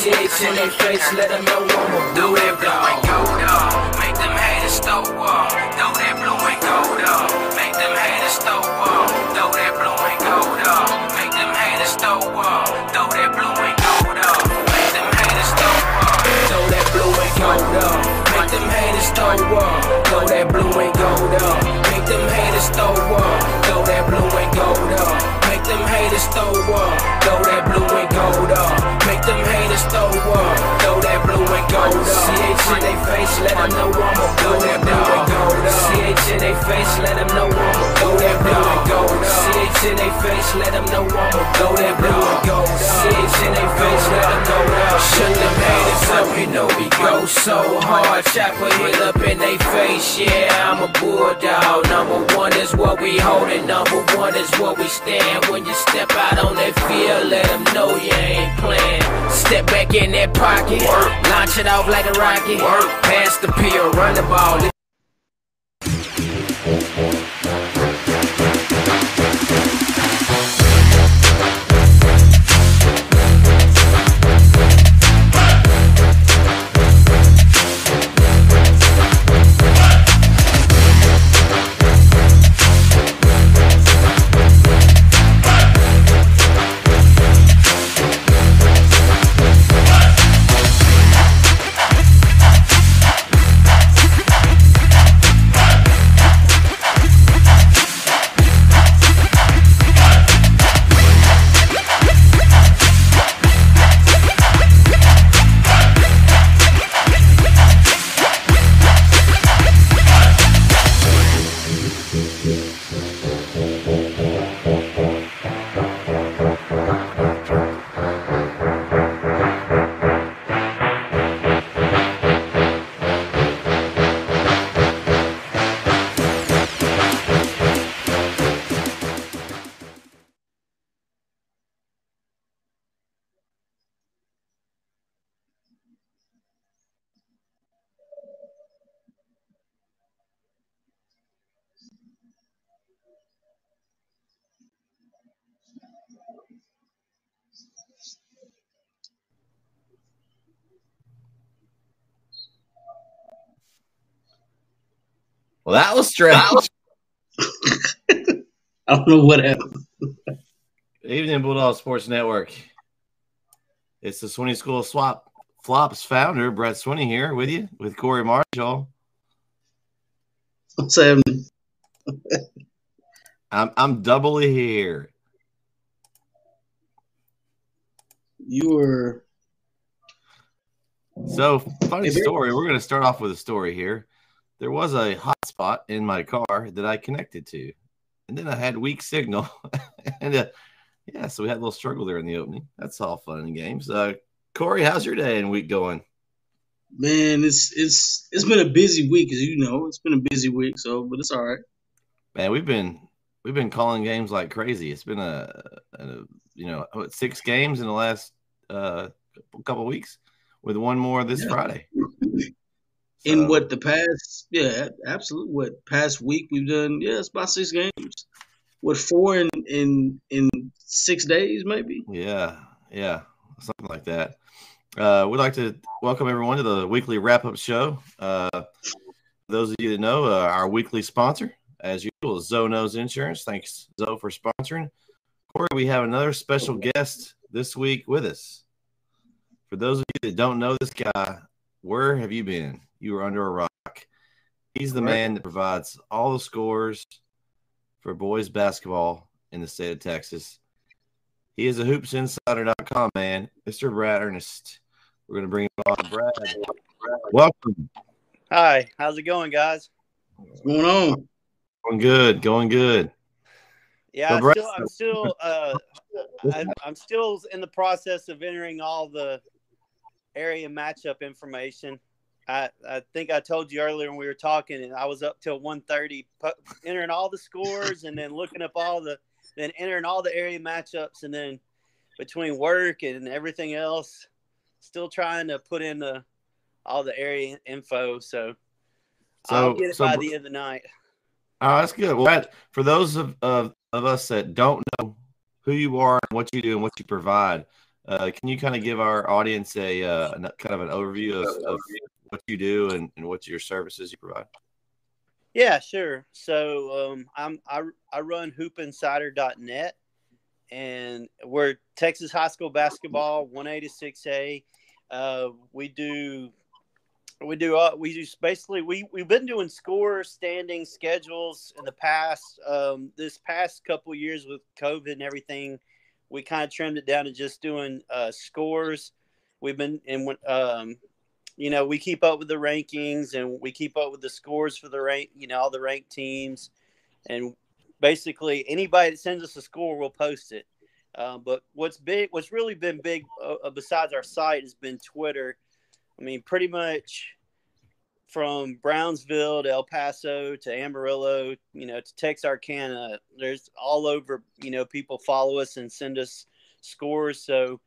CH in their face, let them know I'ma do that blue and gold up. Make them haters throw up. Throw that blue and gold up. Make them haters throw up. Throw that blue and gold up. Make them haters throw up. Throw that blue and gold up. Make them haters throw up. Throw that blue and gold up. Make them haters throw up. Throw that blue and gold up. Make them haters throw up. Throw that blue and gold up. Make them haters throw up. Throw that blue and gold up. Make them haters throw up. Throw that blue and gold up. CH in they face, let them know I'ma blow that blue and gold up. CH in they face, let them know I'ma blow that blue and gold up. CH in they face, let them know I'ma blow that blue and gold up. CH in they face, let them know that. Shut them haters up, you know we go so hard. Chopper hit up in they face, yeah, I'm a bulldog. Number one is what we holding, number one is what we stand. When you step out on that field, let them know you ain't playing. Step back in that pocket, launch it off like a rocket. Pass the pill, run the ball. Well, that was strange. I don't know what happened. Evening Bulldog Sports Network. It's the Swinney School Swap Flops founder, Brett Swinney, here with you, with Corey Marshall. What's happening? I'm I'm doubly here. You were So funny story. We're gonna start off with a story here. There was a hotspot in my car that I connected to, and then I had weak signal, and uh, yeah, so we had a little struggle there in the opening. That's all fun and games. Uh, Corey, how's your day and week going? man. It's it's it's been a busy week, as you know. It's been a busy week, so but it's all right. Man, we've been we've been calling games like crazy. It's been a, a you know what, six games in the last uh, couple weeks, with one more this Yeah. Friday. In So, what the past, yeah, absolutely. What past week we've done? Yeah, it's about six games. What four in in in six days, maybe? Yeah, yeah, something like that. Uh, we'd like to welcome everyone to the weekly wrap up show. Uh, those of you that know, uh, our weekly sponsor, as usual, is Zonos Insurance. Thanks, Zoe, for sponsoring. Corey, we have another special guest this week with us. For those of you that don't know this guy, where have you been? You were under a rock. He's the man that provides all the scores for boys basketball in the state of Texas. He is a hoopsinsider.com man, Mr. Brad Ernest. We're going to bring him on. Brad, welcome. Hi, how's it going, guys? What's going on? Going good, going good. Yeah, So, I'm still, I'm still, uh, I'm, I'm still in the process of entering all the area matchup information. I, I think I told you earlier when we were talking, and I was up till 1.30 pu- entering all the scores and then looking up all the, then entering all the area matchups, and then between work and everything else, still trying to put in the all the area info. So, I'll So, get it so by the end of the night. oh, that's good. Well, Brad, for those of, of, of us that don't know who you are and what you do and what you provide, Uh, can you kind of give our audience a, uh, kind of an overview of, of what you do and, and what your services you provide? Yeah, sure. So um, I'm I, I run hoopinsider.net and we're Texas high school basketball 1A to 6A. Uh, we do we do uh, we do basically we we've been doing score standing schedules in the past. Um, this past couple years with COVID and everything, we kind of trimmed it down to just doing uh, scores. We've been and um, you know we keep up with the rankings and we keep up with the scores for the rank you know all the ranked teams. And basically anybody that sends us a score we'll post it. Uh, but what's big what's really been big uh, uh, besides our site has been twitter. I mean pretty much from brownsville to el paso to amarillo you know to texarkana there's all over you know people follow us and send us scores. So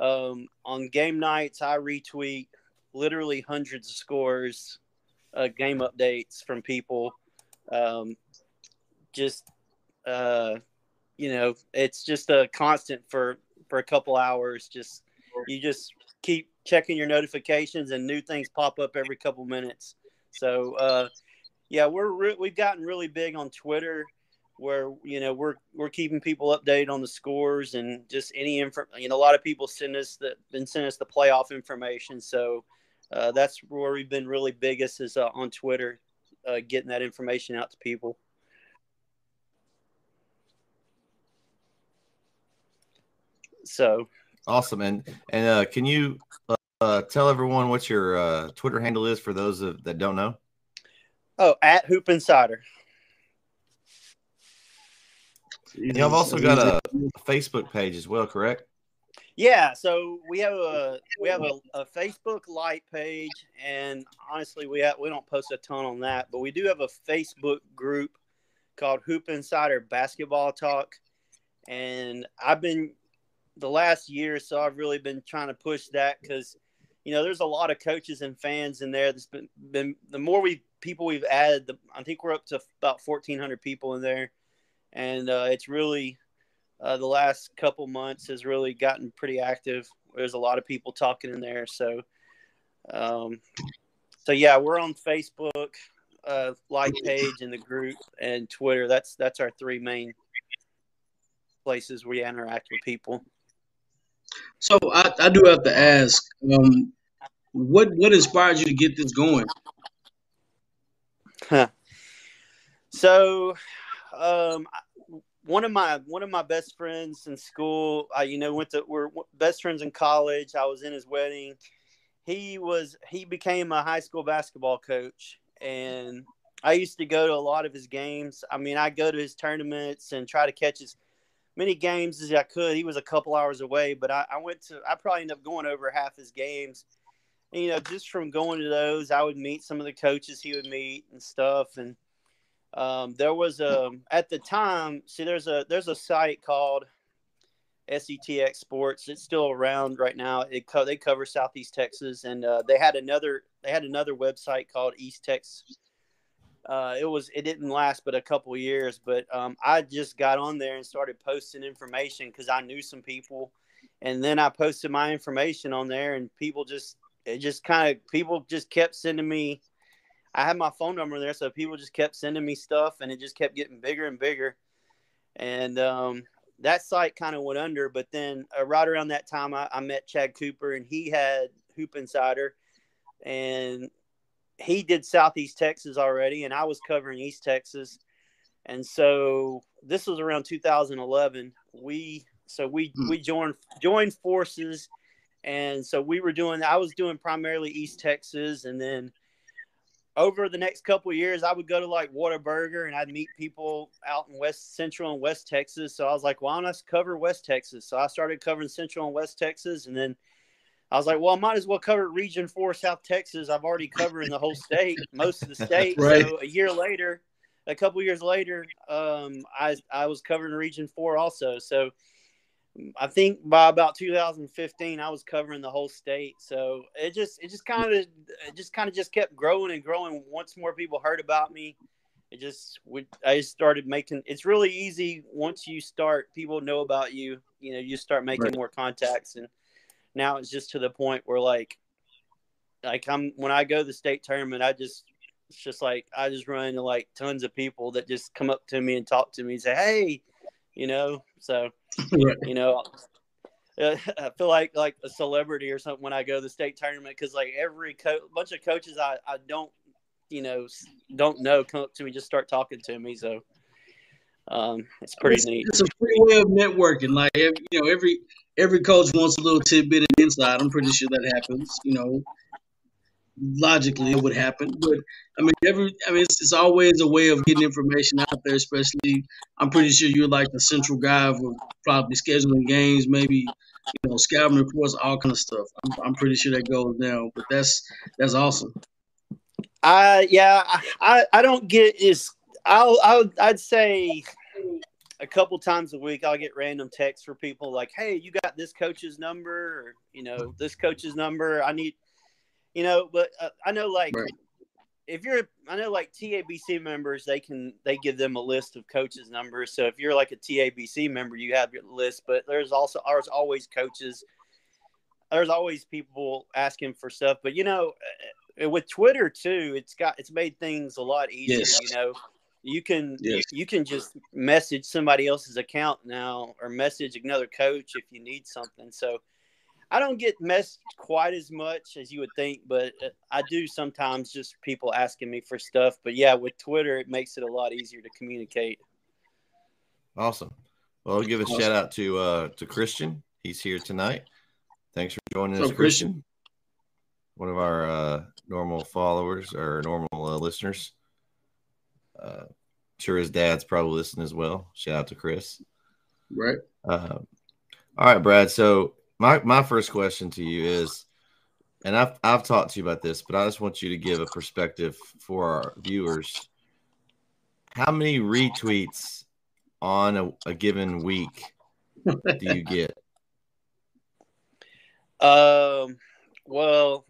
um, on game nights i retweet literally hundreds of scores uh, game updates from people um, just uh, you know, it's just a constant for for a couple hours. Just you just keep checking your notifications, and new things pop up every couple minutes. So uh, yeah, we're re- we've gotten really big on Twitter, where you know we're we're keeping people updated on the scores and just any info. You know, a lot of people send us the been sending us the playoff information. So uh, that's where we've been really biggest is uh, on Twitter, uh, getting that information out to people. So awesome. And and uh, can you uh, tell everyone what your uh, Twitter handle is for those of, that don't know? Oh, at Hoop Insider. You have also got a, a Facebook page as well, correct? Yeah, so we have a we have a, a, Facebook Light page, and honestly, we have we don't post a ton on that, but we do have a Facebook group called Hoop Insider Basketball Talk, and I've been the last year or so, I've really been trying to push that because, you know, there's a lot of coaches and fans in there. That's been, been the more we people we've added, the, I think we're up to about 1,400 people in there, and uh, it's really uh, the last couple months has really gotten pretty active. There's a lot of people talking in there, so um, so yeah, we're on Facebook, uh, like page in the group, and Twitter. That's that's our three main places we interact with people. So I, I do have to ask, um, what what inspired you to get this going? Huh. So, um, one of my one of my best friends in school, I you know went to we're best friends in college. I was in his wedding. He was he became a high school basketball coach, and I used to go to a lot of his games. I mean, I go to his tournaments and try to catch his many games as I could. He was a couple hours away, but I, I went to I probably ended up going over half his games. And, you know, just from going to those, I would meet some of the coaches he would meet and stuff. And um, there was a at the time. See, there's a there's a site called SETX Sports. It's still around right now. It co- they cover Southeast Texas, and uh, they had another they had another website called East Texas uh, it was it didn't last but a couple years but um, i just got on there and started posting information because i knew some people and then i posted my information on there and people just it just kind of people just kept sending me i had my phone number there so people just kept sending me stuff and it just kept getting bigger and bigger and um, that site kind of went under but then uh, right around that time I, I met chad cooper and he had hoop insider and he did Southeast Texas already, and I was covering East Texas. And so this was around 2011. We so we hmm. we joined joined forces, and so we were doing. I was doing primarily East Texas, and then over the next couple years, I would go to like Whataburger, and I'd meet people out in West Central and West Texas. So I was like, why don't I cover West Texas? So I started covering Central and West Texas, and then I was like, well, I might as well cover Region Four, South Texas. I've already covered the whole state, most of the state. right. So a year later, a couple years later, um, I I was covering Region Four also. So I think by about 2015, I was covering the whole state. So it just it just kind of it just kind of just kept growing and growing. Once more people heard about me, it just we I just started making. It's really easy once you start. People know about you, you know, you start making Right. more contacts, and now it's just to the point where like, like I'm when I go to the state tournament, I just it's just like I just run into like tons of people that just come up to me and talk to me and say, hey, you know, so you know. I feel like like a celebrity or something when I go to the state tournament because like every co- bunch of coaches I, I don't you know don't know come up to me just start talking to me so um, it's pretty it's, neat. It's a free way of networking. Like every, you know, every every coach wants a little tidbit and insight. I'm pretty sure that happens. You know, logically it would happen, but I mean, every I mean, it's, it's always a way of getting information out there. Especially, I'm pretty sure you're like the central guy for probably scheduling games, maybe you know, scouting reports, all kind of stuff. I'm, I'm pretty sure that goes down. But that's that's awesome. I yeah I, I I don't get is I'll I'll I'd say a couple times a week I'll get random texts for people like hey you got this coach's number or you know this coach's number I need you know but uh, I know like Right. if you're I know like TABC members they can they give them a list of coaches numbers so if you're like a TABC member you have your list but there's also there's always coaches there's always people asking for stuff but you know uh, with Twitter too it's got it's made things a lot easier Yes. you know you can Yes. you can just message somebody else's account now or message another coach if you need something so I don't get messed quite as much as you would think, but uh, I do sometimes just people asking me for stuff. But yeah, with Twitter, it makes it a lot easier to communicate. Awesome. Well, I'll give a Awesome. shout out to uh to Christian. He's here tonight. Thanks for joining us, Christian? Christian. One of our uh, normal followers or normal uh, listeners. Uh, sure his dad's probably listening as well. Shout out to Chris. Right. Uh, all right, Brad. So my my first question to you is, and I've I've talked to you about this, but I just want you to give a perspective for our viewers. How many retweets on a, a given week do you get? Um, well,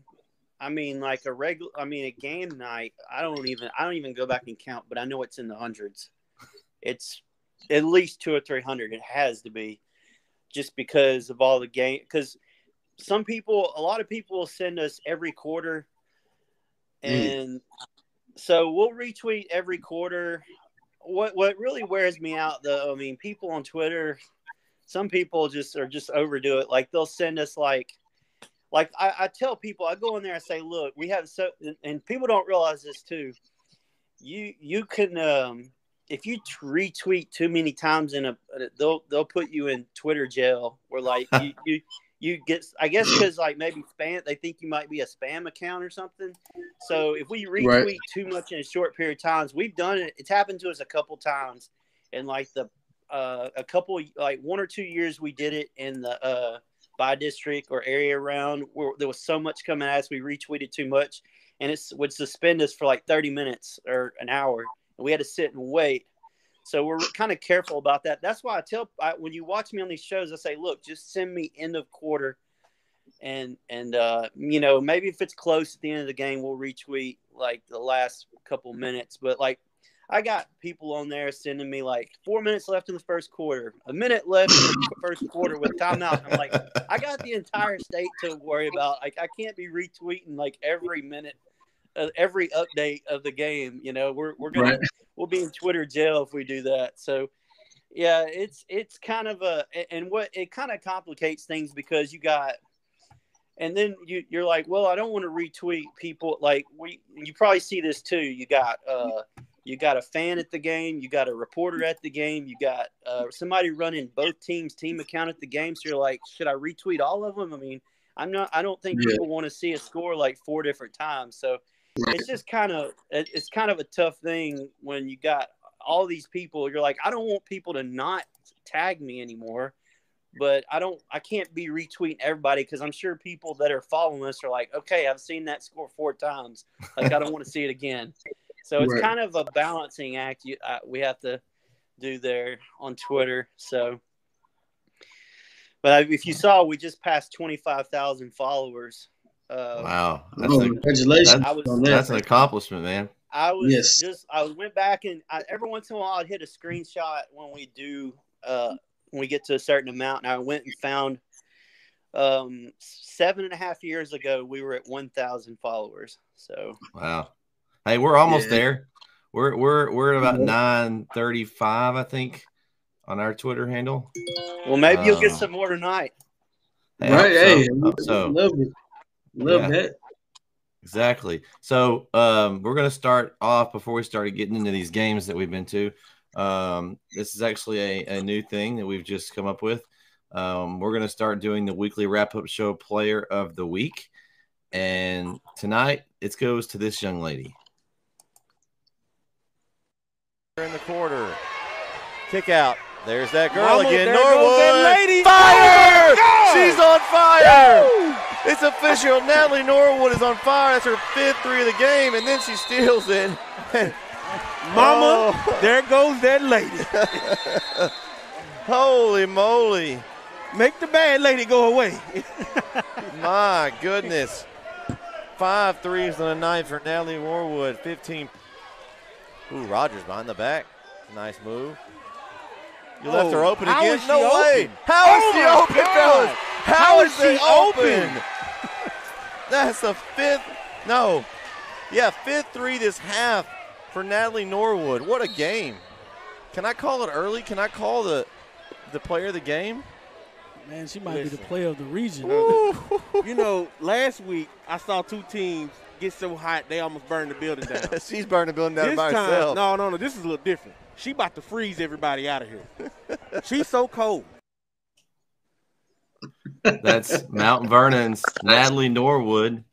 I mean, like a regular, I mean, a game night. I don't even, I don't even go back and count, but I know it's in the hundreds. It's at least two or three hundred. It has to be, just because of all the game. Because some people, a lot of people will send us every quarter, and so we'll retweet every quarter. What what really wears me out, though, I mean, people on Twitter, some people just are just overdo it. Like they'll send us like like I, I tell people i go in there and say look we have so and, and people don't realize this too you you can um if you retweet too many times in a they'll they'll put you in twitter jail or like you you you get i guess because like maybe spam they think you might be a spam account or something so if we retweet Right. too much in a short period of times we've done it it's happened to us a couple times in like the uh a couple like one or two years we did it in the uh by district or area around where there was so much coming at us, we retweeted too much, and it would suspend us for like 30 minutes or an hour, and we had to sit and wait. So we're kind of careful about that. That's why I tell I, when you watch me on these shows, I say, look, just send me end of quarter, and and uh, you know maybe if it's close at the end of the game, we'll retweet like the last couple minutes. But like I got people on there sending me like four minutes left in the first quarter, a minute left in the first quarter with timeout. I'm like, I got the entire state to worry about. Like, I can't be retweeting like every minute, uh, every update of the game. You know, we're we're gonna Right. we'll be in Twitter jail if we do that. So, yeah, it's it's kind of a and what it kind of complicates things because you got. And then you, you're like, well, I don't want to retweet people. Like we, you probably see this too. You got, uh, you got a fan at the game, you got a reporter at the game, you got uh, somebody running both teams' team account at the game. So you're like, should I retweet all of them? I mean, I'm not. I don't think Yeah. people want to see a score like four different times. So Right. it's just kind of it's kind of a tough thing when you got all these people. You're like, I don't want people to not tag me anymore, but I don't. I can't be retweeting everybody because I'm sure people that are following us are like, okay, I've seen that score four times. Like I don't want to see it again. So it's Right. kind of a balancing act you, uh, we have to do there on Twitter. So, but if you saw, we just passed twenty five thousand followers. Uh, Wow, that's, Oh, a, congratulations I was- on that. that's an accomplishment, man. I was Yes. just I went back and I, every once in a while I'd hit a screenshot when we do uh when we get to a certain amount. And I went and found um, seven and a half years ago, we were at 1,000 followers. So, wow. Hey, we're almost Yeah. there. We're we're we're at about nine thirty five, I think, on our Twitter handle. well, maybe you'll get Uh, some more tonight. Hey, I right? hope Hey, so. Hope so love it. Love Yeah. bit. exactly. So um, we're gonna start off before we started getting into these games that we've been to. Um, this is actually a, a new thing that we've just come up with. Um, we're gonna start doing the weekly wrap up show player of the week, and tonight it goes to this young lady. in the quarter. Kick out. There's that girl Mama, again. there Norwood. lady. Fire! She's on fire! It's official. Natalie Norwood is on fire. That's her fifth three of the game, and then she steals it. Mama, Oh. there goes that lady. Holy moly. Make the bad lady go away. My goodness. Five threes in the night for Natalie Norwood. 15. Ooh, Rogers behind the back. Nice move. You left Oh, her open how again? is she no way. open? How is Oh she open, God. fellas? How is she she open? That's the fifth. No. Yeah, fifth three this half for Natalie Norwood. What a game. Can I call it early? Can I call the the player of the game? Man, she might be the player of the region. You know, last week I saw two teams get so hot they almost burn the building down. She's burning the building down this by time, herself. no, no, no. This is a little different. She about to freeze everybody out of here. She's so cold. That's Mount Vernon's Natalie Norwood.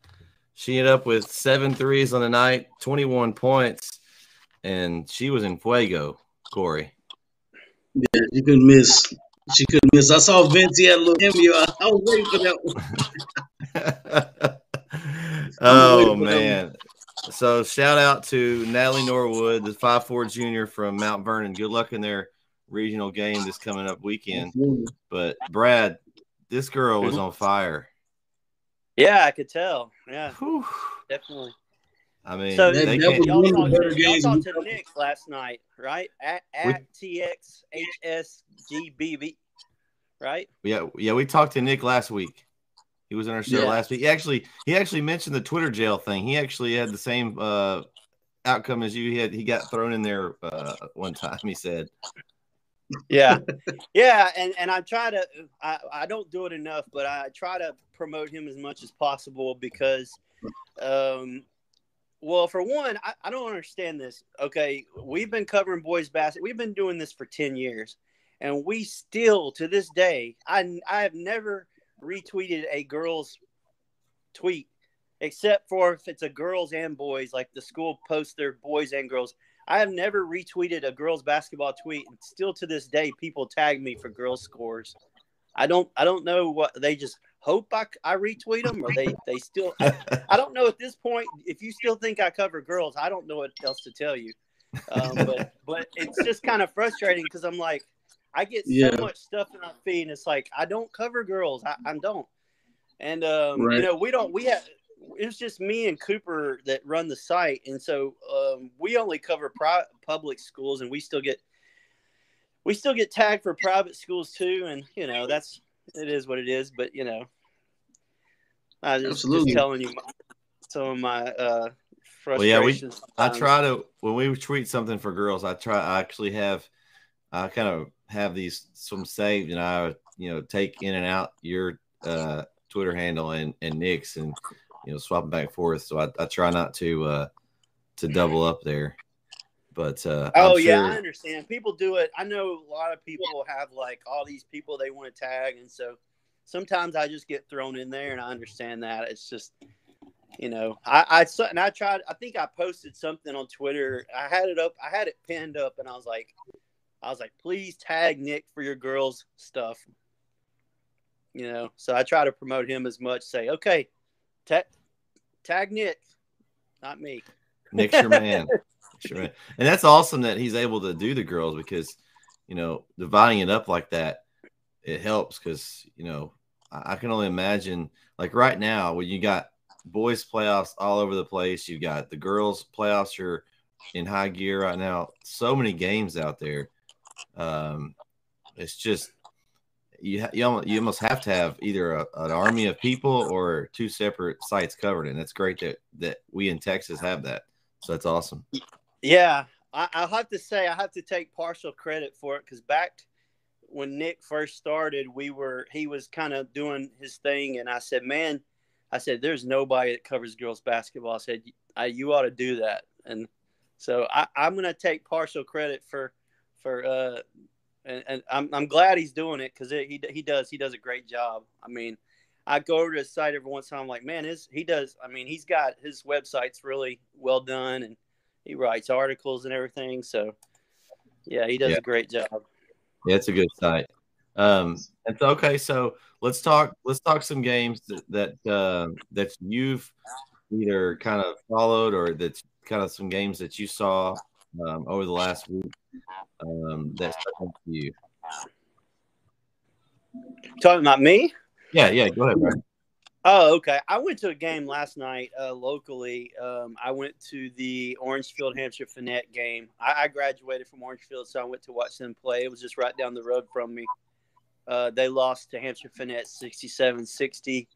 She ended up with seven threes on the night, 21 points, and she was in fuego, Corey. Yeah, you couldn't miss. She couldn't miss. I saw Vince. He had a little cameo. I, I was waiting for that one. oh waiting for that man. So shout out to Natalie Norwood, the five four junior from Mount Vernon. Good luck in their regional game this coming up weekend. But Brad, this girl was on fire. Yeah, I could tell. Yeah, Whew. definitely. I mean, So they that can't- y'all the talked, better to, y'all talked to Nick last night, right? At at TXHSGBB, right? Yeah, yeah, we talked to Nick last week. He was on our show Yeah. last week. He actually he actually mentioned the Twitter jail thing. He actually had the same uh outcome as you. He had he got thrown in there uh one time, he said. Yeah, yeah, and and I try to. I I don't do it enough, but I try to promote him as much as possible because, um, well, for one, I, I don't understand this. Okay, we've been covering boys basketball. We've been doing this for ten years, and we still to this day, I I have never retweeted a girl's tweet except for if it's a girls and boys, like the school posts their boys and girls. I have never retweeted a girls basketball tweet, and still to this day, people tag me for girls scores. I don't, I don't know what they just hope I, I retweet them, or they, they still. I, I don't know at this point. If you still think I cover girls, I don't know what else to tell you. Um, but, but it's just kind of frustrating because I'm like, I get Yeah. so much stuff in my feed, and it's like I don't cover girls. I, I don't. And um, Right. you know, we don't. We have. It's just me and Cooper that run the site, and so um, we only cover pri- public schools, and we still get we still get tagged for private schools too, and you know that's it is what it is. But you know, I just, just telling you my, some of my uh, Well, yeah, we- frustrations. I try to when we tweet something for girls, I try I actually have I kind of have these some saved and I you know take in and out your uh Twitter handle and and Nick's and you know swap them back and forth. So I, I try not to uh to double up there. But uh Oh I'm yeah, sure- I understand. People do it. I know a lot of people have like all these people they want to tag, and so sometimes I just get thrown in there, and I understand that. It's just, you know, I I and I tried. I think I posted something on Twitter. I had it up. I had it pinned up, and I was like, I was like, please tag Nick for your girls stuff. You know, so I try to promote him as much. Say, okay, tag tag Nick, not me. Nick's your man. Nick's your man. And that's awesome that he's able to do the girls because, you know, dividing it up like that, it helps because, you know, I, I can only imagine like right now when you got boys playoffs all over the place, you've got the girls playoffs are in high gear right now. So many games out there. Um, it's just you you almost, you almost have to have either a, an army of people or two separate sites covered, and it's great that that we in Texas have that. So that's awesome. Yeah, I, I'll have to say I have to take partial credit for it because back when Nick first started, we were he was kind of doing his thing, and I said, "Man, I said there's nobody that covers girls basketball." I said, I, "You ought to do that," and so I, I'm going to take partial credit for for uh, and, and I'm I'm glad he's doing it because he he does he does a great job. I mean. I go over to his site every once in a while. I'm like, man, his he does. I mean, he's got his website's really well done, and he writes articles and everything. So, yeah, he does Yeah. a great job. Yeah, it's a good site. Um, and so okay, so let's talk. Let's talk some games that that uh, that you've either kind of followed or that's kind of some games that you saw um, over the last week um, that stuck out to you. Talking about me? Yeah, yeah. Go ahead, Brian. Oh, okay. I went to a game last night uh, locally. Um, I went to the Orangefield Hamshire Fannett game. I, I graduated from Orangefield, so I went to watch them play. It was just right down the road from me. Uh, they lost to Hamshire Fannett 67 60,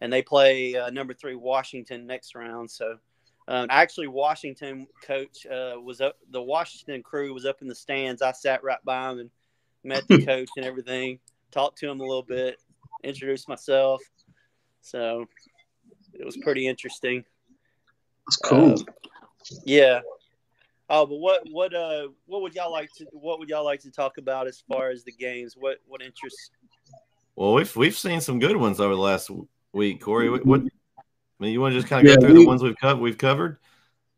and they play uh, number three Washington next round. So, um, actually, Washington coach uh, was up, the Washington crew was up in the stands. I sat right by him and met the coach and everything, talked to him a little bit, introduced myself. So it was pretty interesting. That's cool. Uh, yeah. Oh, but what what uh what would y'all like to what would y'all like to talk about as far as the games? What what interests? Well, we've we've seen some good ones over the last week, Corey. What, what I mean, you want to just kind of Yeah, go through we- the ones we've covered? We've covered.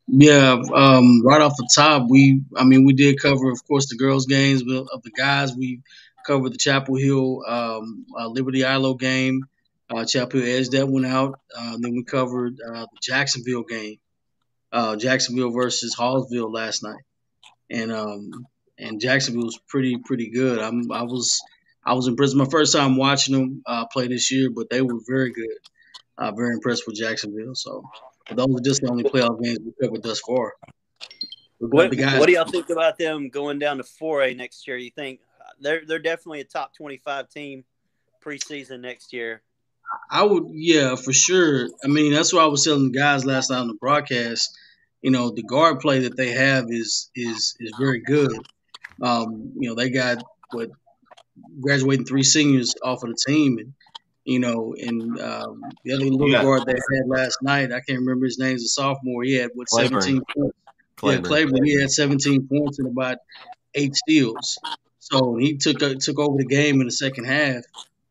Yeah, um, right off the top, we I mean we did cover, of course, the girls' games. But of the guys, we covered the Chapel Hill um, uh, Liberty Eylau game. Uh, Chapel Hill Edge that went out. Uh, then we covered uh, the Jacksonville game, uh, Jacksonville versus Hallsville last night, and um, and Jacksonville was pretty pretty good. I'm I was I was impressed. My first time watching them uh, play this year, but they were very good. Uh, very impressed with Jacksonville. So. Those are just the only playoff games we covered thus far. What, what do y'all think about them going down to four A next year? You think uh, they're they're definitely a top twenty five team preseason next year? I would, yeah, for sure. I mean, that's what I was telling the guys last night on the broadcast. You know, the guard play that they have is is is very good. Um, you know, they got what graduating three seniors off of the team, and you know, and um, the other little Yeah. guard they had last night, I can't remember his name. He's a sophomore. He had what Claiborne. seventeen points. Claiborne. Yeah, Claiborne. He had 17 points and about eight steals. So he took uh, took over the game in the second half.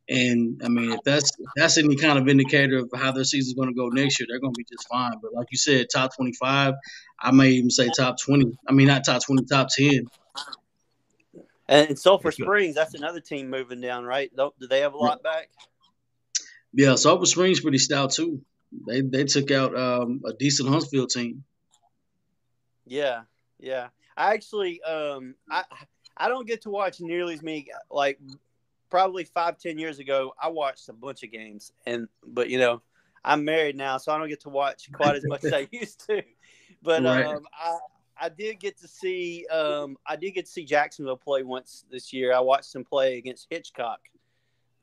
And I mean, if that's if that's any kind of indicator of how their season's going to go next year, they're going to be just fine. But like you said, top 25, I may even say top 20. I mean, not top 20, top 10. And, and Sulphur Springs, that's another team moving down, right? Do they have a lot back? Yeah, Sulphur Springs pretty stout too. They they took out um, a decent Huntsville team. Yeah, yeah. I actually, um, I I don't get to watch nearly as many. Like probably five, ten years ago, I watched a bunch of games, and but you know, I'm married now, so I don't get to watch quite as much as I used to. But Right. um, I I did get to see um I did get to see Jacksonville play once this year. I watched them play against Hitchcock,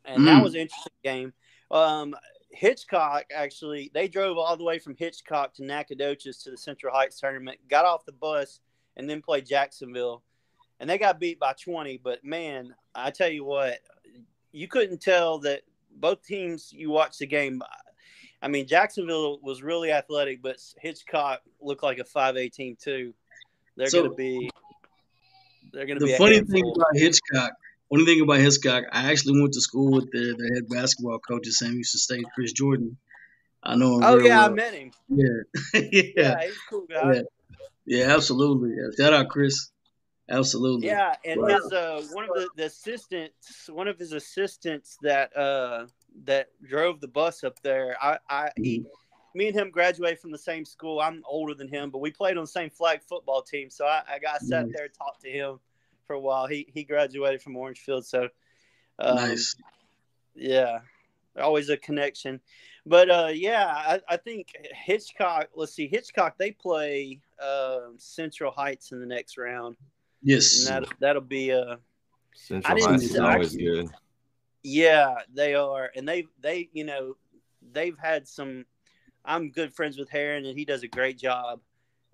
and that Mm. was an interesting game. Um, Hitchcock actually they drove all the way from Hitchcock to Nacogdoches to the Central Heights tournament, got off the bus, and then played Jacksonville, and they got beat by 20. But man, I tell you what, you couldn't tell that both teams. You watch the game. I mean, Jacksonville was really athletic, but Hitchcock looked like a 5A team too. They're So- going to be. They're going to be. The funny thing about Hitchcock, funny thing about Hitchcock, I actually went to school with their, their head basketball coach at Sam Houston State, Chris Jordan. I know him Oh yeah, I met him. Yeah. yeah. Yeah, he's a cool guy. Yeah. Yeah, absolutely. Yeah. Shout out Chris. Absolutely. Yeah, and Wow. his uh, one of the, the assistants, one of his assistants that uh, that drove the bus up there. I, I he, me and him graduated from the same school. I'm older than him, but we played on the same flag football team. So I, I got sat there and talked to him for a while. He he graduated from Orangefield, so um, nice. yeah, always a connection. But uh, yeah, I, I think Hitchcock. Let's see, Hitchcock. They play um Central Heights in the next round, Yes. and that that'll be uh Central didn't Heights is see- always good. Yeah, they are, and they they you know they've had some. I'm good friends with Heron, and he does a great job.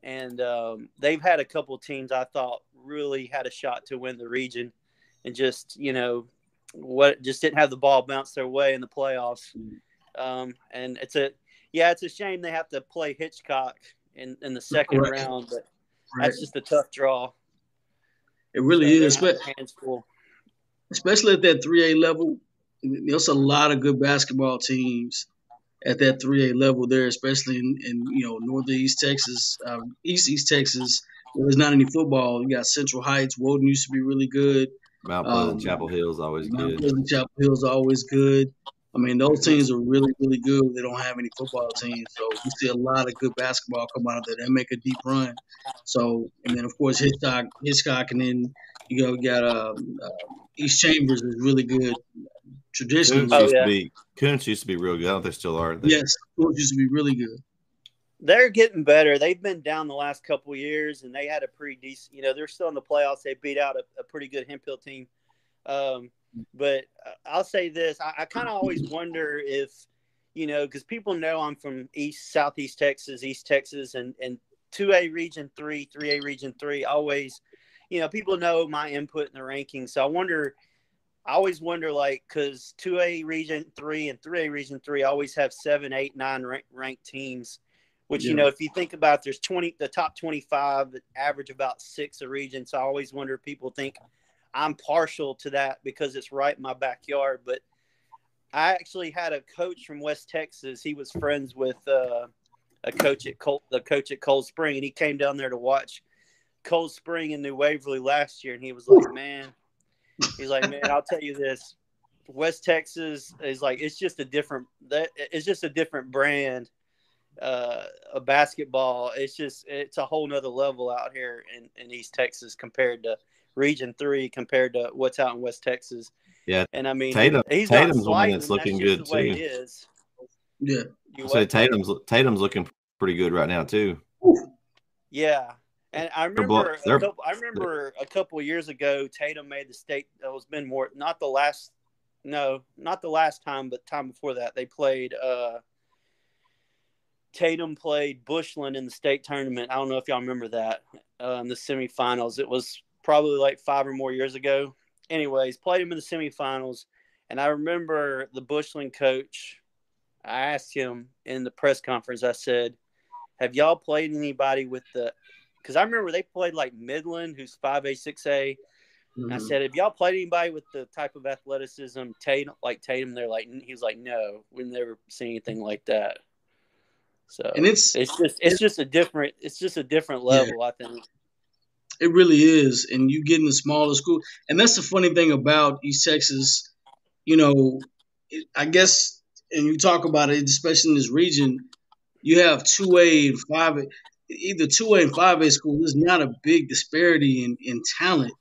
And um, they've had a couple teams I thought really had a shot to win the region, and just you know what just didn't have the ball bounce their way in the playoffs. Um, and it's a yeah, it's a shame they have to play Hitchcock in, in the second Right. round, but Right. that's just a tough draw. It really So is, but not hands full. especially at that 3A level. There's a lot of good basketball teams at that 3A level there, especially in, in you know northeast Texas, um, east east Texas. Where there's not any football. You got Central Heights. Woden used to be really good. Mount Pleasant, Um, Chapel Hill is always Mount good. Pleasant, Chapel Hill's always good. I mean, those teams are really, really good. They don't have any football teams, so you see a lot of good basketball come out of there. They make a deep run. So, and then of course Hitchcock, Hitchcock, and then you go you got um, uh, East Chambers is really good. Traditionally, Kountze Oh, used yeah. to be Kountze used to be real good. I don't know if they still are. They- yes, those used to be really good. They're getting better. They've been down the last couple years, and they had a pretty decent. You know, they're still in the playoffs. They beat out a, a pretty good Hemp team. Um, but I'll say this: I, I kind of always wonder if, you know, because people know I'm from East Southeast Texas, East Texas, and and two A Region Three, three A Region Three. Always, you know, people know my input in the rankings. So I wonder. I always wonder, like, because two A Region Three and three A Region Three always have seven, eight, nine rank, ranked teams which you know if you think about there's 20 the top 25 that average about six a region. So i always wonder if people think i'm partial to that because it's right in my backyard. But i actually had a coach from west texas. He was friends with uh, a coach at Cold, the coach at cold spring and he came down there to watch cold spring in new waverly last year and he was like man he's like man i'll tell you this. West texas is like it's just a different that it's just a different brand uh, a basketball. It's just it's a whole nother level out here in, in East Texas compared to Region Three compared to what's out in West Texas. Yeah, and I mean Tatum- he's Tatum's the one that's looking just good, too. It is. Yeah, You So? Tatum's Tatum's looking pretty good right now too. Yeah, and I They're remember both- they're- a couple, I remember a couple of years ago Tatum made the state. That was been more not the last. No, not the last time, but time before that they played. uh Tatum played Bushland in the state tournament. I don't know if y'all remember that uh, in the semifinals. It was probably like five or more years ago. Anyways, played him in the semifinals, and I remember the Bushland coach. I asked him in the press conference. I said, "Have y'all played anybody with the?" Because I remember they played like Midland, who's five A, six A. I Mhm. said, "Have y'all played anybody with the type of athleticism Tatum like Tatum?" They're like, he was like, "No, we've never seen anything like that." So and it's it's just it's just a different it's just a different level. I think. It really is, and you get in the smaller school, and that's the funny thing about East Texas. You know, I guess, and you talk about it, especially in this region, you have two A and five A, either two A and five A school. There's not a big disparity in in talent.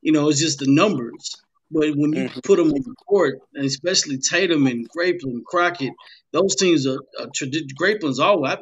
You know, it's just the numbers. But when you Mhm. put them on the court, and especially Tatum and Grapeland, Crockett, those teams are, are Grapeland's always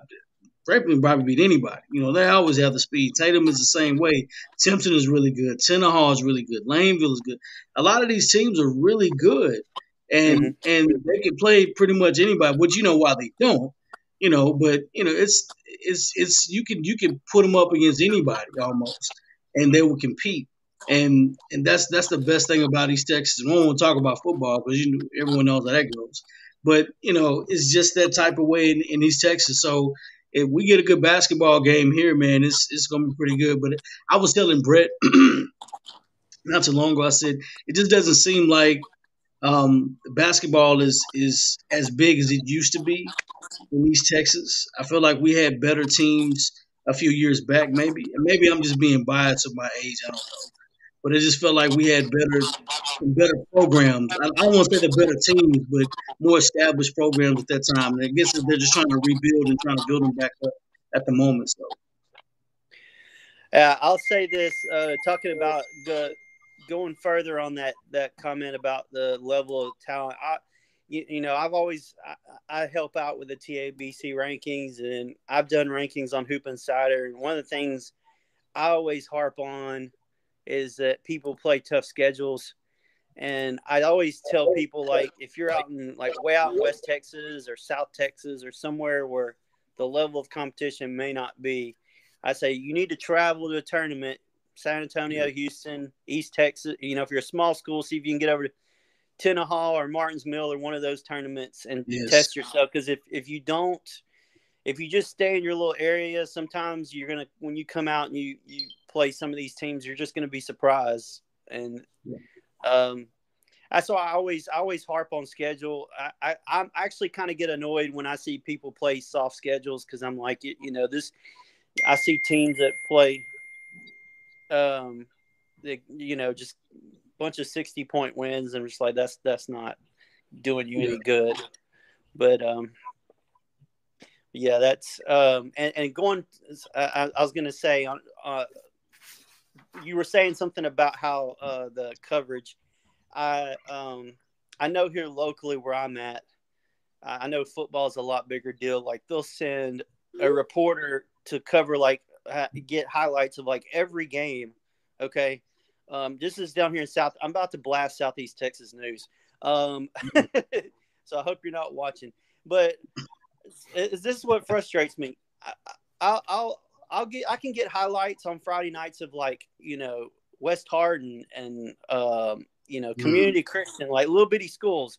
Grapeland probably beat anybody. You know, they always have the speed. Tatum is the same way. Timpson is really good. Tenaha is really good. Laneville is good. A lot of these teams are really good, and and they can play pretty much anybody. But you know why they don't. You know, but you know it's it's it's you can you can put them up against anybody almost, and they will compete. And and that's that's the best thing about East Texas. We don't talk about football because you know, everyone knows how that goes. But you know, it's just that type of way in, in East Texas. So if we get a good basketball game here, man, it's it's gonna be pretty good. But I was telling Brett not too long ago, I said it just doesn't seem like um, basketball is is as big as it used to be in East Texas. I feel like we had better teams a few years back, maybe. And maybe I'm just being biased of my age. I don't know. But it just felt like we had better better programs. I, I don't want to say the better teams, but more established programs at that time. And I guess they're just trying to rebuild and trying to build them back up at the moment. So Uh, I'll say this: uh, talking about the going further on that that comment about the level of talent. I, you, you know, I've always I, I help out with the TABC rankings, and I've done rankings on Hoop Insider. And one of the things I always harp on is that people play tough schedules, And I always tell people like if you're out in like way out in West Texas or South Texas or somewhere where the level of competition may not be, I say you need to travel to a tournament, San Antonio, Houston, East Texas. You know, if you're a small school, see if you can get over to Tenaha or Martins Mill or one of those tournaments and Yes. test yourself. Because if if you don't, if you just stay in your little area, sometimes you're gonna when you come out and you you play some of these teams, you're just gonna be surprised. And um, that's why I always I always harp on schedule. I, I I'm actually kind of get annoyed when I see people play soft schedules because I'm like you, you know this. I see teams that play, um, they, you know, just bunch of sixty point wins, and just like that's that's not doing you any good. But um, yeah, that's um, and, and going. I, I was gonna say on. Uh, you were saying something about how uh, the coverage. I um, I know here locally where I'm at. I know football is a lot bigger deal. Like they'll send a reporter to cover like get highlights of like every game. Okay, um, this is down here in South. I'm about to blast Southeast Texas news. Um, so I hope you're not watching. But is this is what frustrates me? I, I'll I'll get I can get highlights on Friday nights of like you know West Hardin and um, you know community Christian like little bitty schools,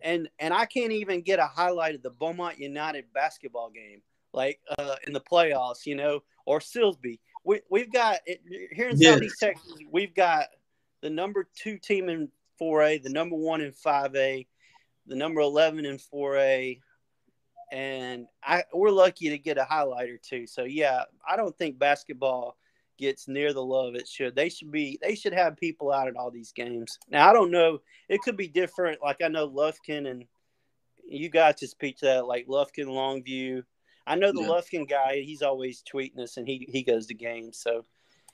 and and I can't even get a highlight of the Beaumont United basketball game like uh, in the playoffs, you know, or Silsbee. We we've got here in Yes. Southeast Texas, we've got the number two team in 4A, the number one in 5A, the number 11 in 4A, and I we're lucky to get a highlight or two. So yeah, I don't think basketball gets near the love it should. They should be they should have people out at all these games. Now I don't know, it could be different. Like I know Lufkin and you guys just speak to that, like Lufkin Longview. I know the Yeah. Lufkin guy, he's always tweeting us and he he goes to games. So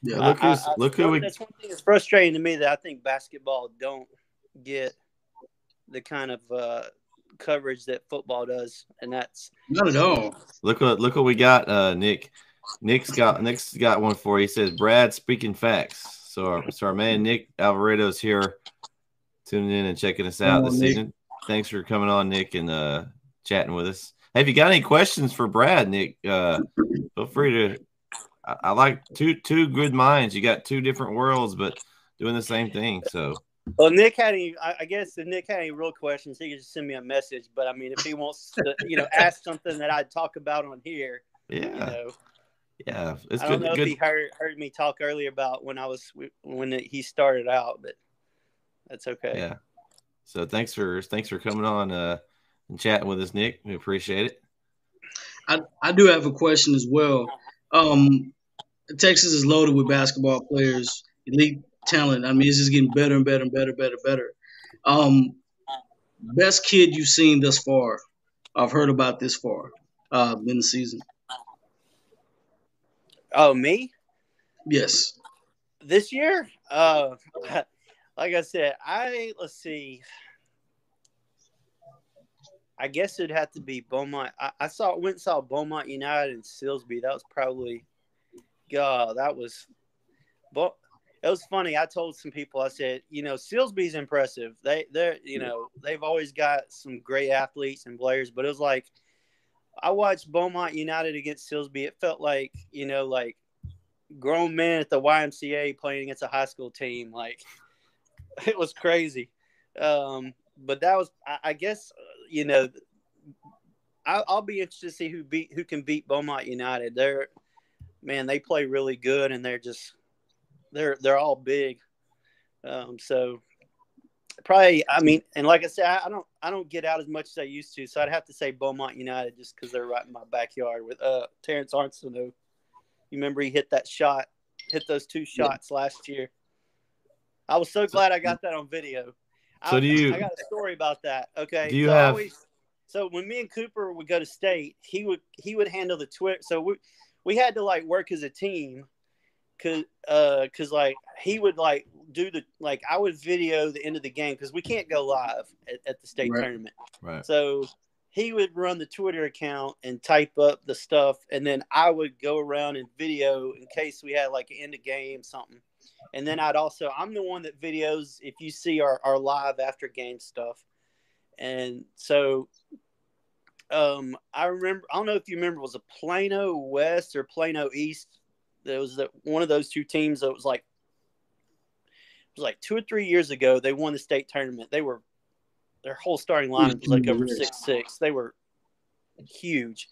Yeah. Look I- who's- I- I- look who we- that's one thing that's frustrating to me that I think basketball don't get the kind of uh, coverage that football does, and that's Not at all. Look what look what we got, uh, Nick. Nick's got Nick's got one for you. He says, "Brad, speaking facts." So our, so our man Nick Alvaredo's here, tuning in and checking us out Come on, this Nick. evening. Thanks for coming on, Nick, and uh, chatting with us. Hey, if you got any questions for Brad, Nick, uh, feel free to. I, I like two two good minds. You got two different worlds, but doing the same thing. So well. Nick had any, I I guess if Nick had any real questions, he could just send me a message. But I mean, if he wants to, you know, ask something that I'd talk about on here, yeah, you know, yeah, it's I don't good. know good. if he heard heard me talk earlier about when I was when he started out, but that's okay. Yeah. So thanks for thanks for coming on uh, and chatting with us, Nick. We appreciate it. I, I do have a question as well. Um, Texas is loaded with basketball players, elite talent. I mean, it's just getting better and better and better, better, better. Um, best kid you've seen thus far. I've heard about this far uh, in the season. Oh, me? Yes. this year uh like i said i let's see i guess it'd have to be beaumont i, I saw went and saw beaumont united and silsbee that was probably god that was but it was funny i told some people i said you know silsbee's impressive they they're you know they've always got some great athletes and players but it was like i watched beaumont united against silsby it felt like you know like grown men at the YMCA playing against a high school team. Like it was crazy. Um, but that was, I, I guess, uh, you know, I, I'll be interested to see who beat who can beat Beaumont United. They're man, they play really good, and they're just they're they're all big. Um, so probably, I mean, and like I said, I, I don't I don't get out as much as I used to, so I'd have to say Beaumont United just because they're right in my backyard with uh Terrence Arsenault. You remember he hit that shot, hit those two shots last year. I was so glad I got that on video. So I, do you- I got a story about that. Okay. Do you so have- always- so when me and Cooper would go to state, he would he would handle the Twitter. So we we had to like work as a team, cause uh cause like he would like do the like I would video the end of the game because we can't go live at, at the state Right. tournament. Right. So he would run the Twitter account and type up the stuff, and then I would go around and video in case we had like an end of game something. And then I'd also I'm the one that videos if you see our, our live after game stuff. And so um I remember I don't know if you remember was a Plano West or Plano East. There was that one of those two teams that was like it was like two or three years ago they won the state tournament. They were their whole starting lineup was like over mm-hmm. six six. They were huge.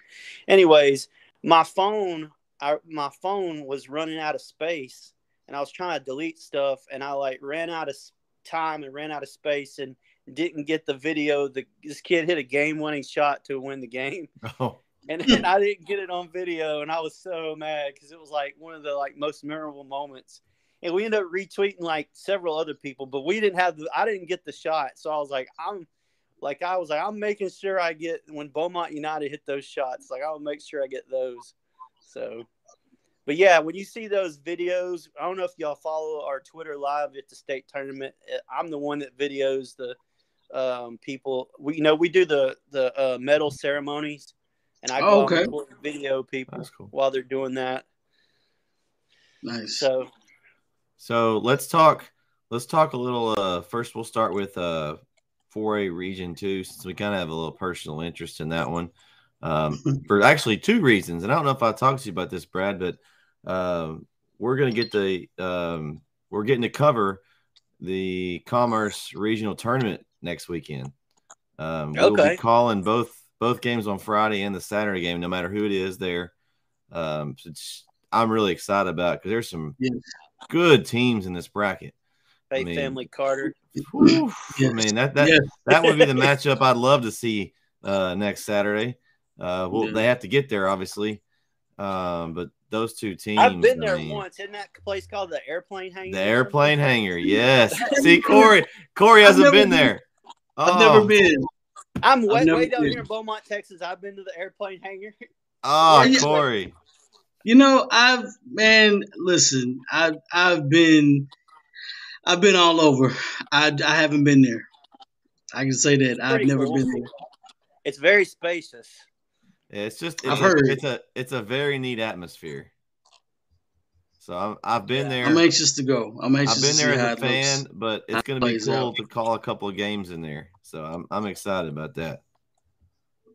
Anyways, my phone I, my phone was running out of space and I was trying to delete stuff and I like ran out of time and ran out of space and didn't get the video. The this kid hit a game winning shot to win the game. Oh, And then I didn't get it on video and I was so mad because it was like one of the like most memorable moments. And we ended up retweeting like several other people, but we didn't have the I didn't get the shot. So I was like, I'm like I was like, I'm making sure I get when Beaumont United hit those shots, like I'll make sure I get those. So but yeah, when you see those videos, I don't know if y'all follow our Twitter live at the state tournament. eh, I'm the one that videos the um, people. We you know we do the the uh, medal ceremonies, and I go Oh, okay. and video people cool. while they're doing that. Nice. So So let's talk. Let's talk a little. Uh, first, we'll start with uh, 4A Region Two, since we kind of have a little personal interest in that one. Um, for actually two reasons, and I don't know if I talked to you about this, Brad, but um, we're going to get the um, we're getting to cover the Commerce Regional Tournament next weekend. Um, we'll be calling both both games on Friday and the Saturday game, no matter who it is there. Um, it's, I'm really excited about because there's some Yes. good teams in this bracket. Faith mean- Family Carter. Whew. I mean that that Yes. that would be the matchup I'd love to see uh, next Saturday. Uh, well, Yeah. they have to get there, obviously, um, but those two teams. I've been I there mean, once. Isn't that place called the Airplane Hangar? The airplane hangar, yes. See, Corey, Corey hasn't never been been. there. I've Oh, never been. I'm way, way down been. here in Beaumont, Texas. I've been to the Airplane Hangar. Oh, Yeah. Corey. You know, I've man, listen, I've I've been I've been all over. I I haven't been there. I can say that I've never cool. been there. It's very spacious. Yeah, it's just I've it's, heard. it's a it's a very neat atmosphere. So I'm, I've been there. I'm anxious to go. I'm anxious I've been to there see how as a it fan, looks. but it's going to be cool out. to call a couple of games in there. So I'm I'm excited about that.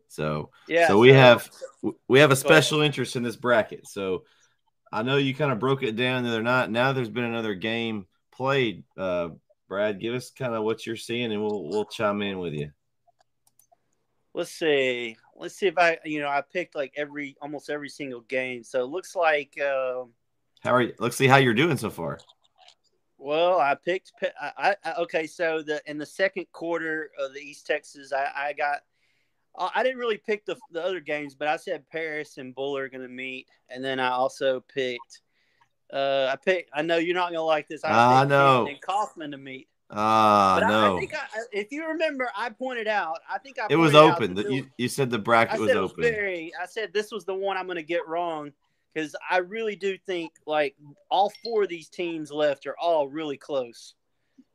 So Yeah. so we have we have a ahead. special interest in this bracket. So I know you kind of broke it down the other night. Now there's been another game played. Uh, Brad, give us kind of what you're seeing, and we'll we'll chime in with you. let's see. Let's see if I, you know, I picked like every almost every single game. So it looks like, um, How are you? Let's see how you're doing so far. well, I picked. I, I I- okay. So the in the second quarter of the East Texas, I, I got. uh, I didn't really pick the the other games, but I said Paris and Bull are going to meet, and then I also picked. Uh, I picked. I know you're not going to like this. I picked know. And Kaufman to meet. Ah, But I, no, I think I, if you remember, I pointed out. I think I it was open. that The- You, you said the I bracket was was open. very. I said this was the one I'm going to get wrong because I really do think like all four of these teams left are all really close.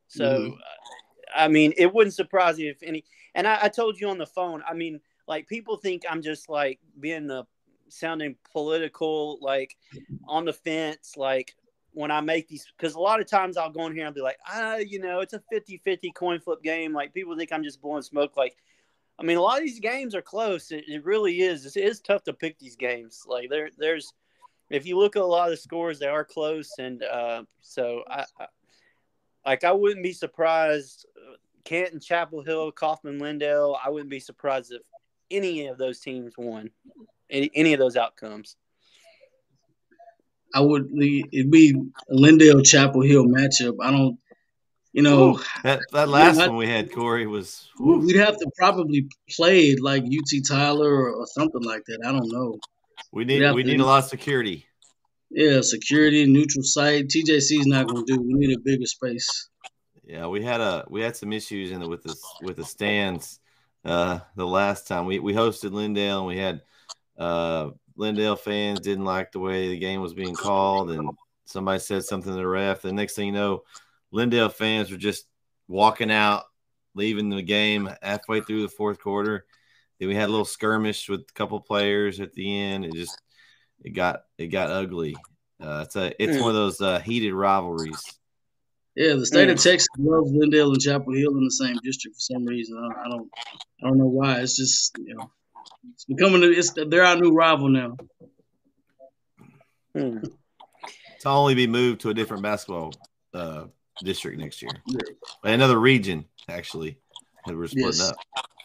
So, uh, I mean, it wouldn't surprise me if any. And I, I told you on the phone. I mean, like people think I'm just like being the sounding political, like on the fence, like when I make these because a lot of times I'll go in here and be like, ah, you know, it's a 50-50 coin flip game. Like people think I'm just blowing smoke. Like, I mean, a lot of these games are close. It, it really is. It is tough to pick these games. Like there, there's, if you look at a lot of the scores, they are close, and uh, so I, I, like I wouldn't be surprised. uh, Canton, Chapel Hill, Kaufman, Lindale. I wouldn't be surprised if any of those teams won any, any of those outcomes. I would it'd be a Lindale Chapel Hill matchup. I don't you know, That that last I- one we had, Corey, was we'd have to probably play like UT Tyler or, or something like that. I don't know. We need we need a lot of security. Yeah, security, neutral site. TJC is not going to do. We need a bigger space. Yeah, we had a we had some issues in the, with the with the stands uh, the last time we we hosted Lindale and we had uh, Lindale fans didn't like the way the game was being called and somebody said something to the ref. The next thing you know, Lindale fans were just walking out, leaving the game halfway through the fourth quarter. Then we had a little skirmish with a couple players at the end. It just it got it got ugly. Uh, it's a it's Mm. one of those uh, heated rivalries. Yeah, the state of Mm. Texas loves Lindale and Chapel Hill in the same district for some reason. I, I don't, I don't know why. It's just you know, it's becoming. It's they're our new rival now. Hmm. To only be moved to a different basketball uh, district next year, Yeah. another region actually. that we're splitting Yes. up.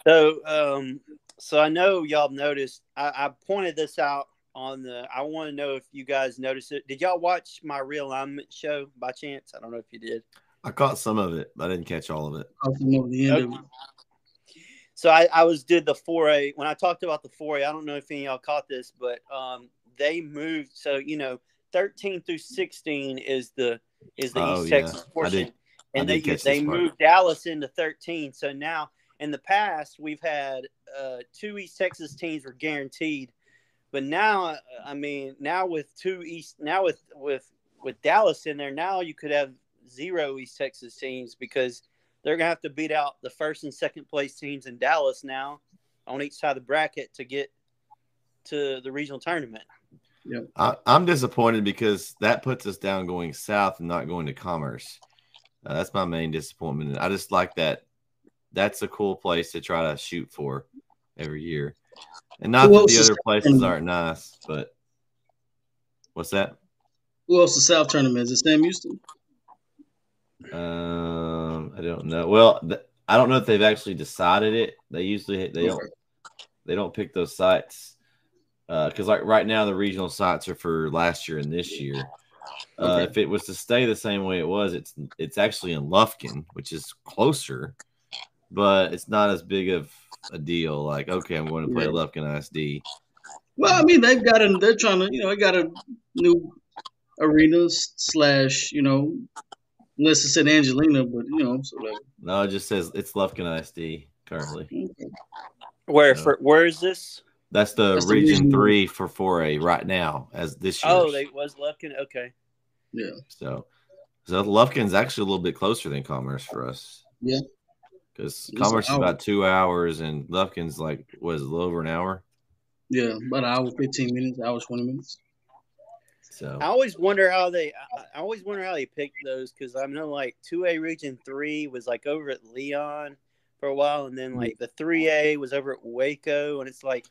So, um, so I know y'all noticed. I, I pointed this out on the. I want to know if you guys noticed it. Did y'all watch my realignment show by chance? I don't know if you did. I caught some of it, but I didn't catch all of it. Off the end of it. So I, I was did the four A when I talked about the four A. I don't know if any of y'all caught this, but um, they moved. So you know, thirteen through sixteen is the is the Oh, East yeah. Texas I portion, did- I and did they catch they this part. moved Dallas into thirteen. So now in the past we've had uh, two East Texas teams were guaranteed, but now uh, I mean now with two East now with with with Dallas in there now you could have zero East Texas teams because they're gonna have to beat out the first and second place teams in Dallas now on each side of the bracket to get to the regional tournament. I, I'm disappointed because that puts us down going south and not going to Commerce. Uh, that's my main disappointment. I just like that. That's a cool place to try to shoot for every year, and not Who that the other places aren't nice. But what's that? Who else the South tournament? Is it Sam Houston? Um, I don't know. Well, th- I don't know if they've actually decided it. They usually they don't they don't pick those sites because like right now the regional sites are for last year and this year. Uh, Okay. if it was to stay the same way it was, it's it's actually in Lufkin, which is closer, but it's not as big of a deal. Like, okay, I'm going to play Yeah. Lufkin ISD. Well, I mean, they've got a. They're trying to, you know, they got a new arena slash, you know, unless it's in Angelina, but you know, so like, No, it just says it's Lufkin ISD currently. Where Yeah. for where is this? That's the That's region region- three for 4A right now as this year. Oh, they was Lufkin. Okay. yeah, So, so Lufkin's actually a little bit closer than Commerce for us. Yeah. Because It's Commerce is about two hours and Lufkin's like, was a little over an hour. yeah, about an hour, fifteen minutes, hour twenty minutes. So, I always wonder how they. I, I always wonder how they picked those because I know like two A Region Three was like over at Leon for a while, and then like the three A was over at Waco, and it's like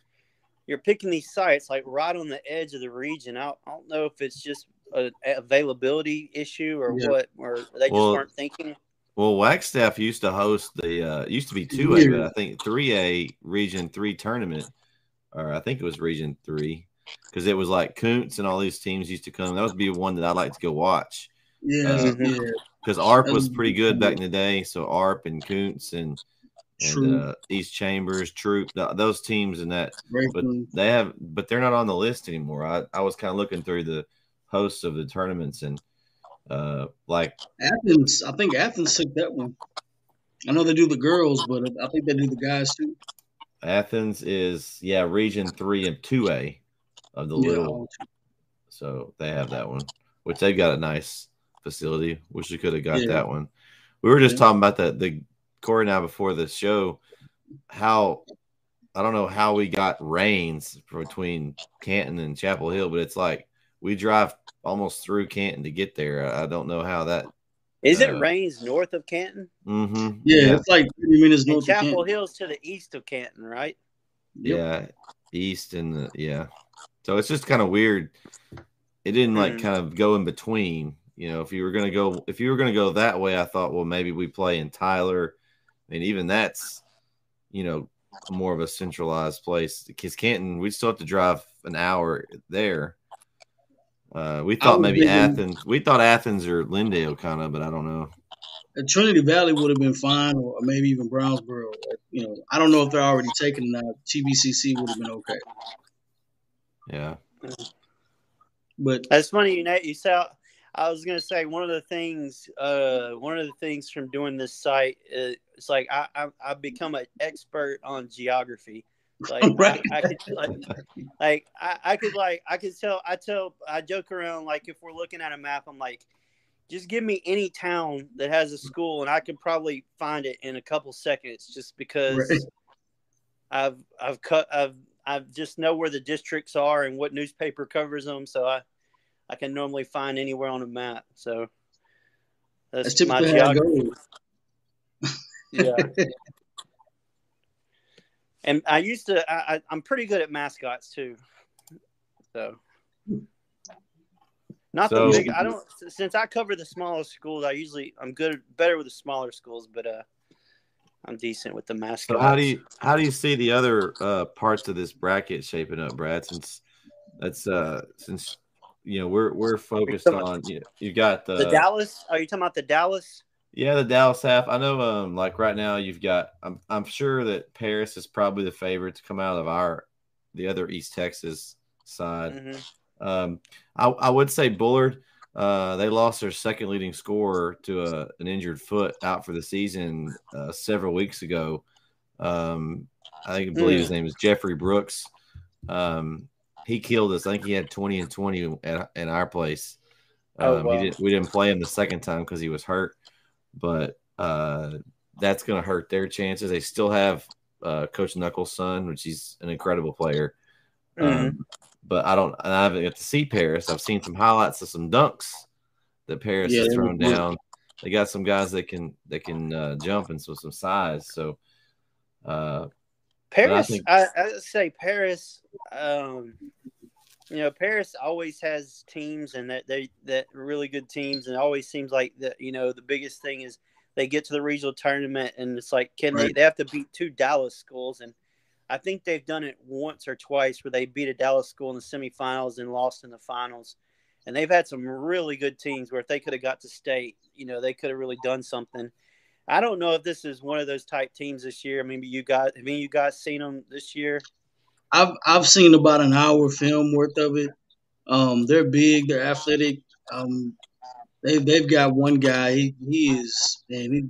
you're picking these sites like right on the edge of the region. I, I don't know if it's just an availability issue or Yeah. what, or they just Well, weren't thinking. Well, Wagstaff used to host the, uh, used to be 2A, but I think 3A Region 3 tournament, or I think it was Region 3, because it was like Kountze and all these teams used to come. That would be one that I'd like to go watch. Yeah, Uh, yeah, because ARP was Um, pretty good back in the day. So ARP and Kountze and and uh, East Chambers, Troup, th- those teams and that, but Breakman. they have, but they're not on the list anymore. I, I was kind of looking through the hosts of the tournaments and uh, like Athens. I think Athens took that one. I know they do the girls, but I think they do the guys too. Athens is yeah Region Three and Two A of the Yeah. little, so they have that one, which they've got a nice facility. Wish we could have got Yeah. that one. We were just Yeah. talking about that the Corey and I before the show. How I don't know how we got rains between Canton and Chapel Hill, but it's like we drive almost through Canton to get there. I I don't know how that. Is it uh, Rains north of Canton? Mm-hmm. Yeah, it's like thirty minutes And north of Chapel Canton. Hill's to the east of Canton, right? Yep. Yeah, east and the, yeah. So it's just kind of weird. It didn't like Mhm. kind of go in between. You know, if you were gonna go, if you were gonna go that way, I thought, well, maybe we play in Tyler, and even that's, you know, more of a centralized place. Because Canton, we still have to drive an hour there. Uh, we thought maybe thinking- Athens. We thought Athens or Lindale, kind of, but I don't know. Uh, Trinity Valley would have been fine, or maybe even Brownsboro. Uh, You know, I don't know if they're already taken now. TVCC would have been okay, Yeah, but That's funny, you know. You saw. I was gonna say one of the things. Uh, one of the things from doing this site, is, it's like I, I I've become an expert on geography. Like Right. I, I could like, like I, I could like I could tell I tell I joke around like if we're looking at a map, I'm like, just give me any town that has a school and I could probably find it in a couple seconds just because Right. I've I've cut I've I just know where the districts are and what newspaper covers them. So I I can normally find anywhere on a map. So That's that's, my typically it geography. Yeah. and I used to. I, I'm pretty good at mascots too. So. Not So- the big. I don't. Since I cover the smaller schools, I usually I'm good, better with the smaller schools, but uh, I'm decent with the mascots. So how do you how do you see the other uh, parts of this bracket shaping up, Brad? Since that's uh since you know we're we're focused on you know, you got the, the Dallas? Are you talking about the Dallas? Yeah the Dallas half. I know um like right now you've got I'm I'm sure that Paris is probably the favorite to come out of our the other East Texas side. hmm Um, I, I would say Bullard. Uh, they lost their second leading scorer to a, an injured foot out for the season uh, several weeks ago. Um, I think I believe his name is Jeffrey Brooks. Um, he killed us. I think he had twenty and twenty at, in our place. Oh, Um, wow. he didn't, we didn't play him the second time because he was hurt, but uh, that's going to hurt their chances. They still have uh, Coach Knuckles' son, which he's an incredible player. Um, but I don't. I haven't got to see Paris. I've seen some highlights of some dunks that Paris Yeah, has thrown down. They got some guys that can that can uh, jump and so some size. So uh, Paris, think- I, I say Paris. Um, you know, Paris always has teams, and that they that really good teams, and it always seems like that. You know, the biggest thing is they get to the regional tournament, and it's like, can they? Right. They have to beat two Dallas schools, and I think they've done it once or twice where they beat a Dallas school in the semifinals and lost in the finals. And they've had some really good teams where if they could have got to state, you know, they could have really done something. I don't know if this is one of those type teams this year. Maybe you got, have any of you guys seen them this year? I've I've seen about an hour film worth of it. Um, they're big, they're athletic. Um, they they've got one guy. He, he is man. He,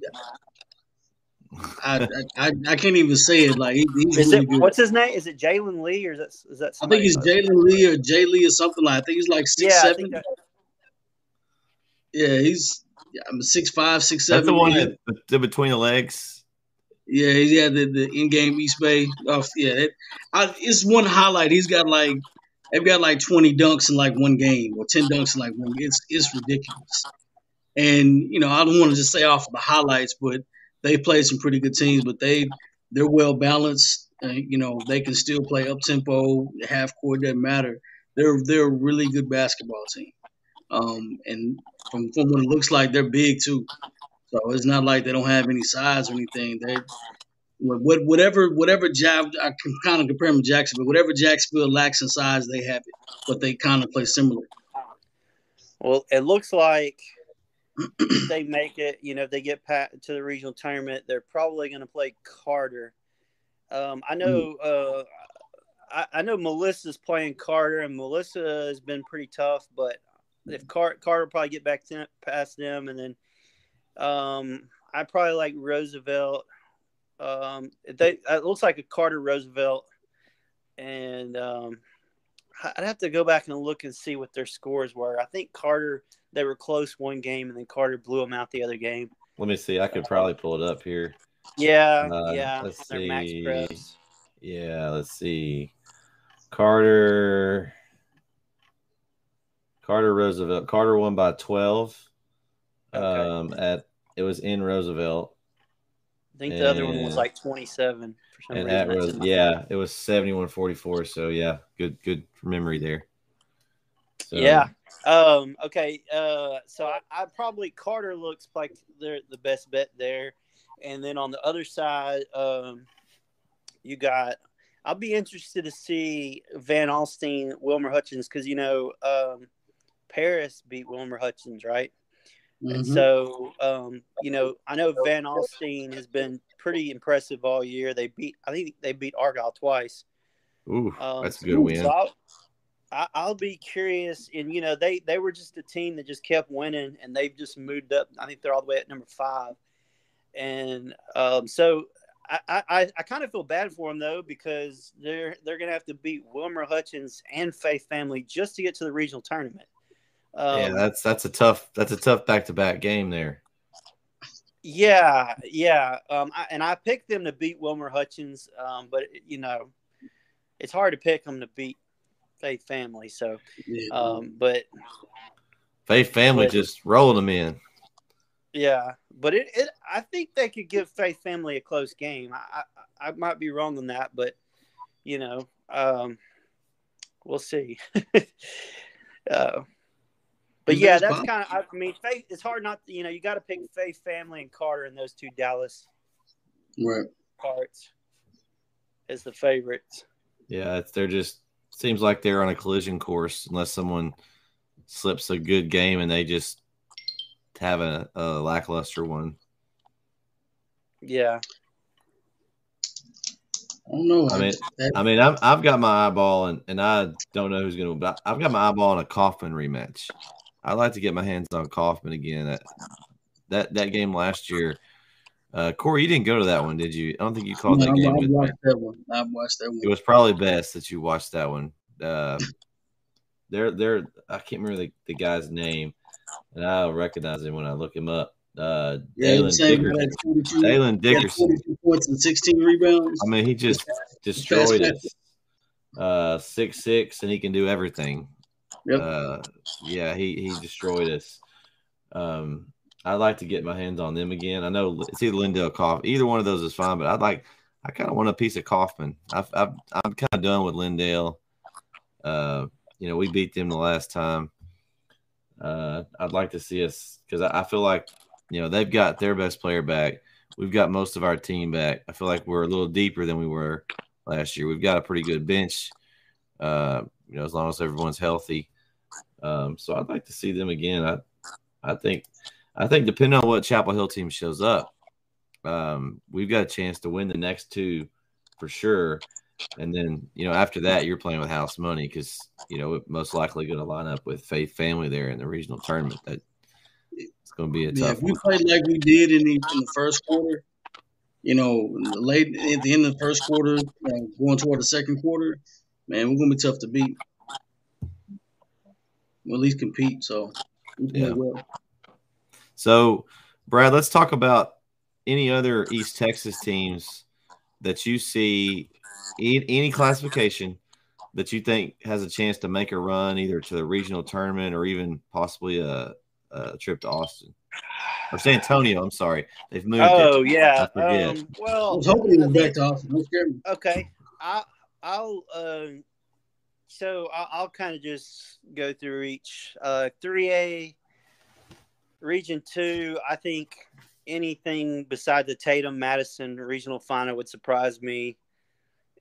I, I I can't even say it. Like he, he's Is really it good. what's his name? Is it Jalen Lee or is that is that? I think he's Jalen Lee or Jay Lee or something like. I think he's like six Yeah, seven. that, Yeah, he's yeah, I'm six five, six that's seven. the one yeah. that the between the legs. Yeah, yeah, the the in game East Bay. Oh, yeah, it, I, it's one highlight. He's got like they've got like twenty dunks in like one game or ten dunks in like one. It's it's ridiculous. And you know, I don't want to just say off of the highlights, but they played some pretty good teams. But they they're well balanced. You know, they can still play up tempo, half court doesn't matter. They're they're a really good basketball team. Um, and from from what it looks like, they're big too. So it's not like they don't have any size or anything. They whatever whatever Jack I can kind of compare them to Jacksonville. Whatever Jacksonville lacks in size, they have it, but they kind of play similar. well, it looks like if they make it, you know, if they get pa- to the regional tournament, they're probably going to play Carter. Um, I know, uh, I, I know Melissa's playing Carter, and Melissa has been pretty tough. But if Car- Carter probably get back to, past them, and then um, I probably like Roosevelt. Um, they it looks like a Carter Roosevelt, and um, I'd have to go back and look and see what their scores were. I think Carter they were close one game, and then Carter blew them out the other game. Let me see. I could probably pull it up here. Yeah, Uh, yeah. let's see. Yeah, let's see. Carter. Carter Roosevelt. Carter won by twelve. Okay. Um, at it was in Roosevelt I think the other one was like twenty-seven for some and reason. at That's Rose. in my- Yeah, it was 71-44. So yeah, good good memory there. So, Yeah. Um, okay. Uh, so I, I probably Carter looks like they're the best bet there, and then on the other side, um, you got. I'll be interested to see Van Alstyne, Wilmer Hutchins, because you know um, Paris beat Wilmer Hutchins, right? And Mhm. so, um, you know, I know Van Alstyne has been pretty impressive all year. They beat, I think they beat Argyle twice. Ooh, Um, that's a good win. So I'll, I- I'll be curious. And, you know, they, they were just a team that just kept winning and they've just moved up. I think they're all the way at number five. And um, so I, I, I kind of feel bad for them, though, because they're, they're going to have to beat Wilmer Hutchins and Faith Family just to get to the regional tournament. Um, yeah, that's that's a tough that's a tough back to back game there. Yeah, yeah. Um, I, and I picked them to beat Wilmer Hutchins, um, but you know, it's hard to pick them to beat Faith family. So, um, but Faith family But- just rolling them in. yeah, but it, it I think they could give Faith family a close game. I, I I might be wrong on that, but you know, um, we'll see. uh, but yeah, that's kind of. I mean, Faith. It's hard not. To, you know, you got to pick Faith family and Carter in those two Dallas right. parts as the favorites. Yeah, it's, they're just seems like they're on a collision course unless someone slips a good game and they just have a, a lackluster one. Yeah, I don't know. I mean, I mean, I've, I've got my eyeball, and, and I don't know who's going to, I've got my eyeball on a Kaufman rematch. I'd like to get my hands on Kaufman again. That that, that game last year, uh, Corey, you didn't go to that one, did you? I don't think you called No, that I, game. I me. watched that one. I watched that It was probably best that you watched that one. Uh, they're they're I can't remember the, the guy's name, and I'll recognize him when I look him up. Uh, Yeah, Dalen was saying he Dickerson. 42 Dalen Dickerson. points and 16 rebounds. I mean, he just destroyed us. Uh, six six, and he can do everything. Yep. Uh, yeah, he he destroyed us. Um, I'd like to get my hands on them again. I know it's either Lindale Kaufman. Either one of those is fine, but I'd like. I kind of want a piece of Kaufman. I've, I've I'm kind of done with Lindale. Uh, you know, we beat them the last time. Uh, I'd like to see us because I, I feel like you know they've got their best player back. We've got most of our team back. I feel like we're a little deeper than we were last year. We've got a pretty good bench. Uh, you know, as long as everyone's healthy. Um, so I'd like to see them again. I, I think, I think depending on what Chapel Hill team shows up, um, we've got a chance to win the next two for sure. And then, you know, after that, you're playing with house money because you know we're most likely going to line up with Faith Family there in the regional tournament. That it's going to be a Yeah, tough if we one. played like we did in the, in the first quarter, you know, late at the end of the first quarter, uh, going toward the second quarter, man, we're gonna be tough to beat. We'll at least compete. So, Yeah. well. So, Brad, let's talk about any other East Texas teams that you see in any classification that you think has a chance to make a run either to the regional tournament or even possibly a, a trip to Austin or San Antonio. I'm sorry, they've moved. Oh it. yeah. I forget. Um, I well, was hoping he was back to Austin. Don't scare me. okay I, i'll uh, so i'll, I'll kind of just go through each uh 3a region 2 i think anything beside the tatum madison regional final would surprise me.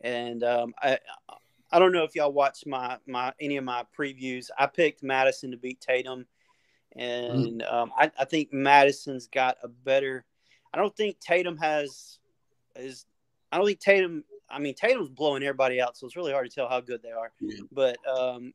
And um, i i don't know if y'all watched my my any of my previews. I picked madison to beat tatum. And um, I, I think madison's got a better i don't think tatum has is I don't think Tatum. I mean, Tatum's blowing everybody out, so it's really hard to tell how good they are. Yeah. But um,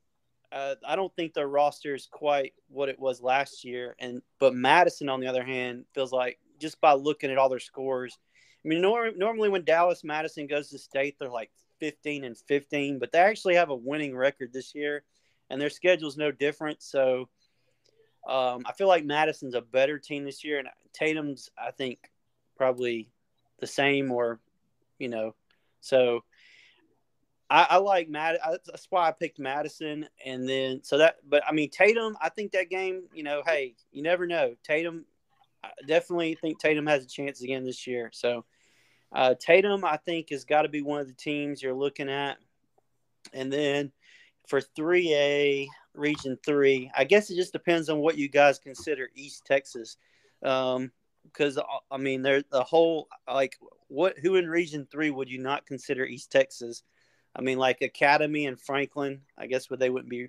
uh, I don't think their roster is quite what it was last year. And but Madison, on the other hand, feels like just by looking at all their scores. I mean, nor- normally when Dallas Madison goes to state, they're like 15 and 15, but they actually have a winning record this year, and their schedule's no different. So um, I feel like Madison's a better team this year, and Tatum's, I think, probably the same or you know so i, I like Mad. That's why i picked madison and then so that but i mean tatum i think that game you know hey you never know. Tatum I definitely think tatum has a chance again this year. So uh, tatum i think has got to be one of the teams you're looking at. And then for 3a region 3 i guess it just depends on what you guys consider east texas. Um, because I mean, there's the whole like what who in Region Three would you not consider East Texas? I mean, like Academy and Franklin. I guess would they wouldn't be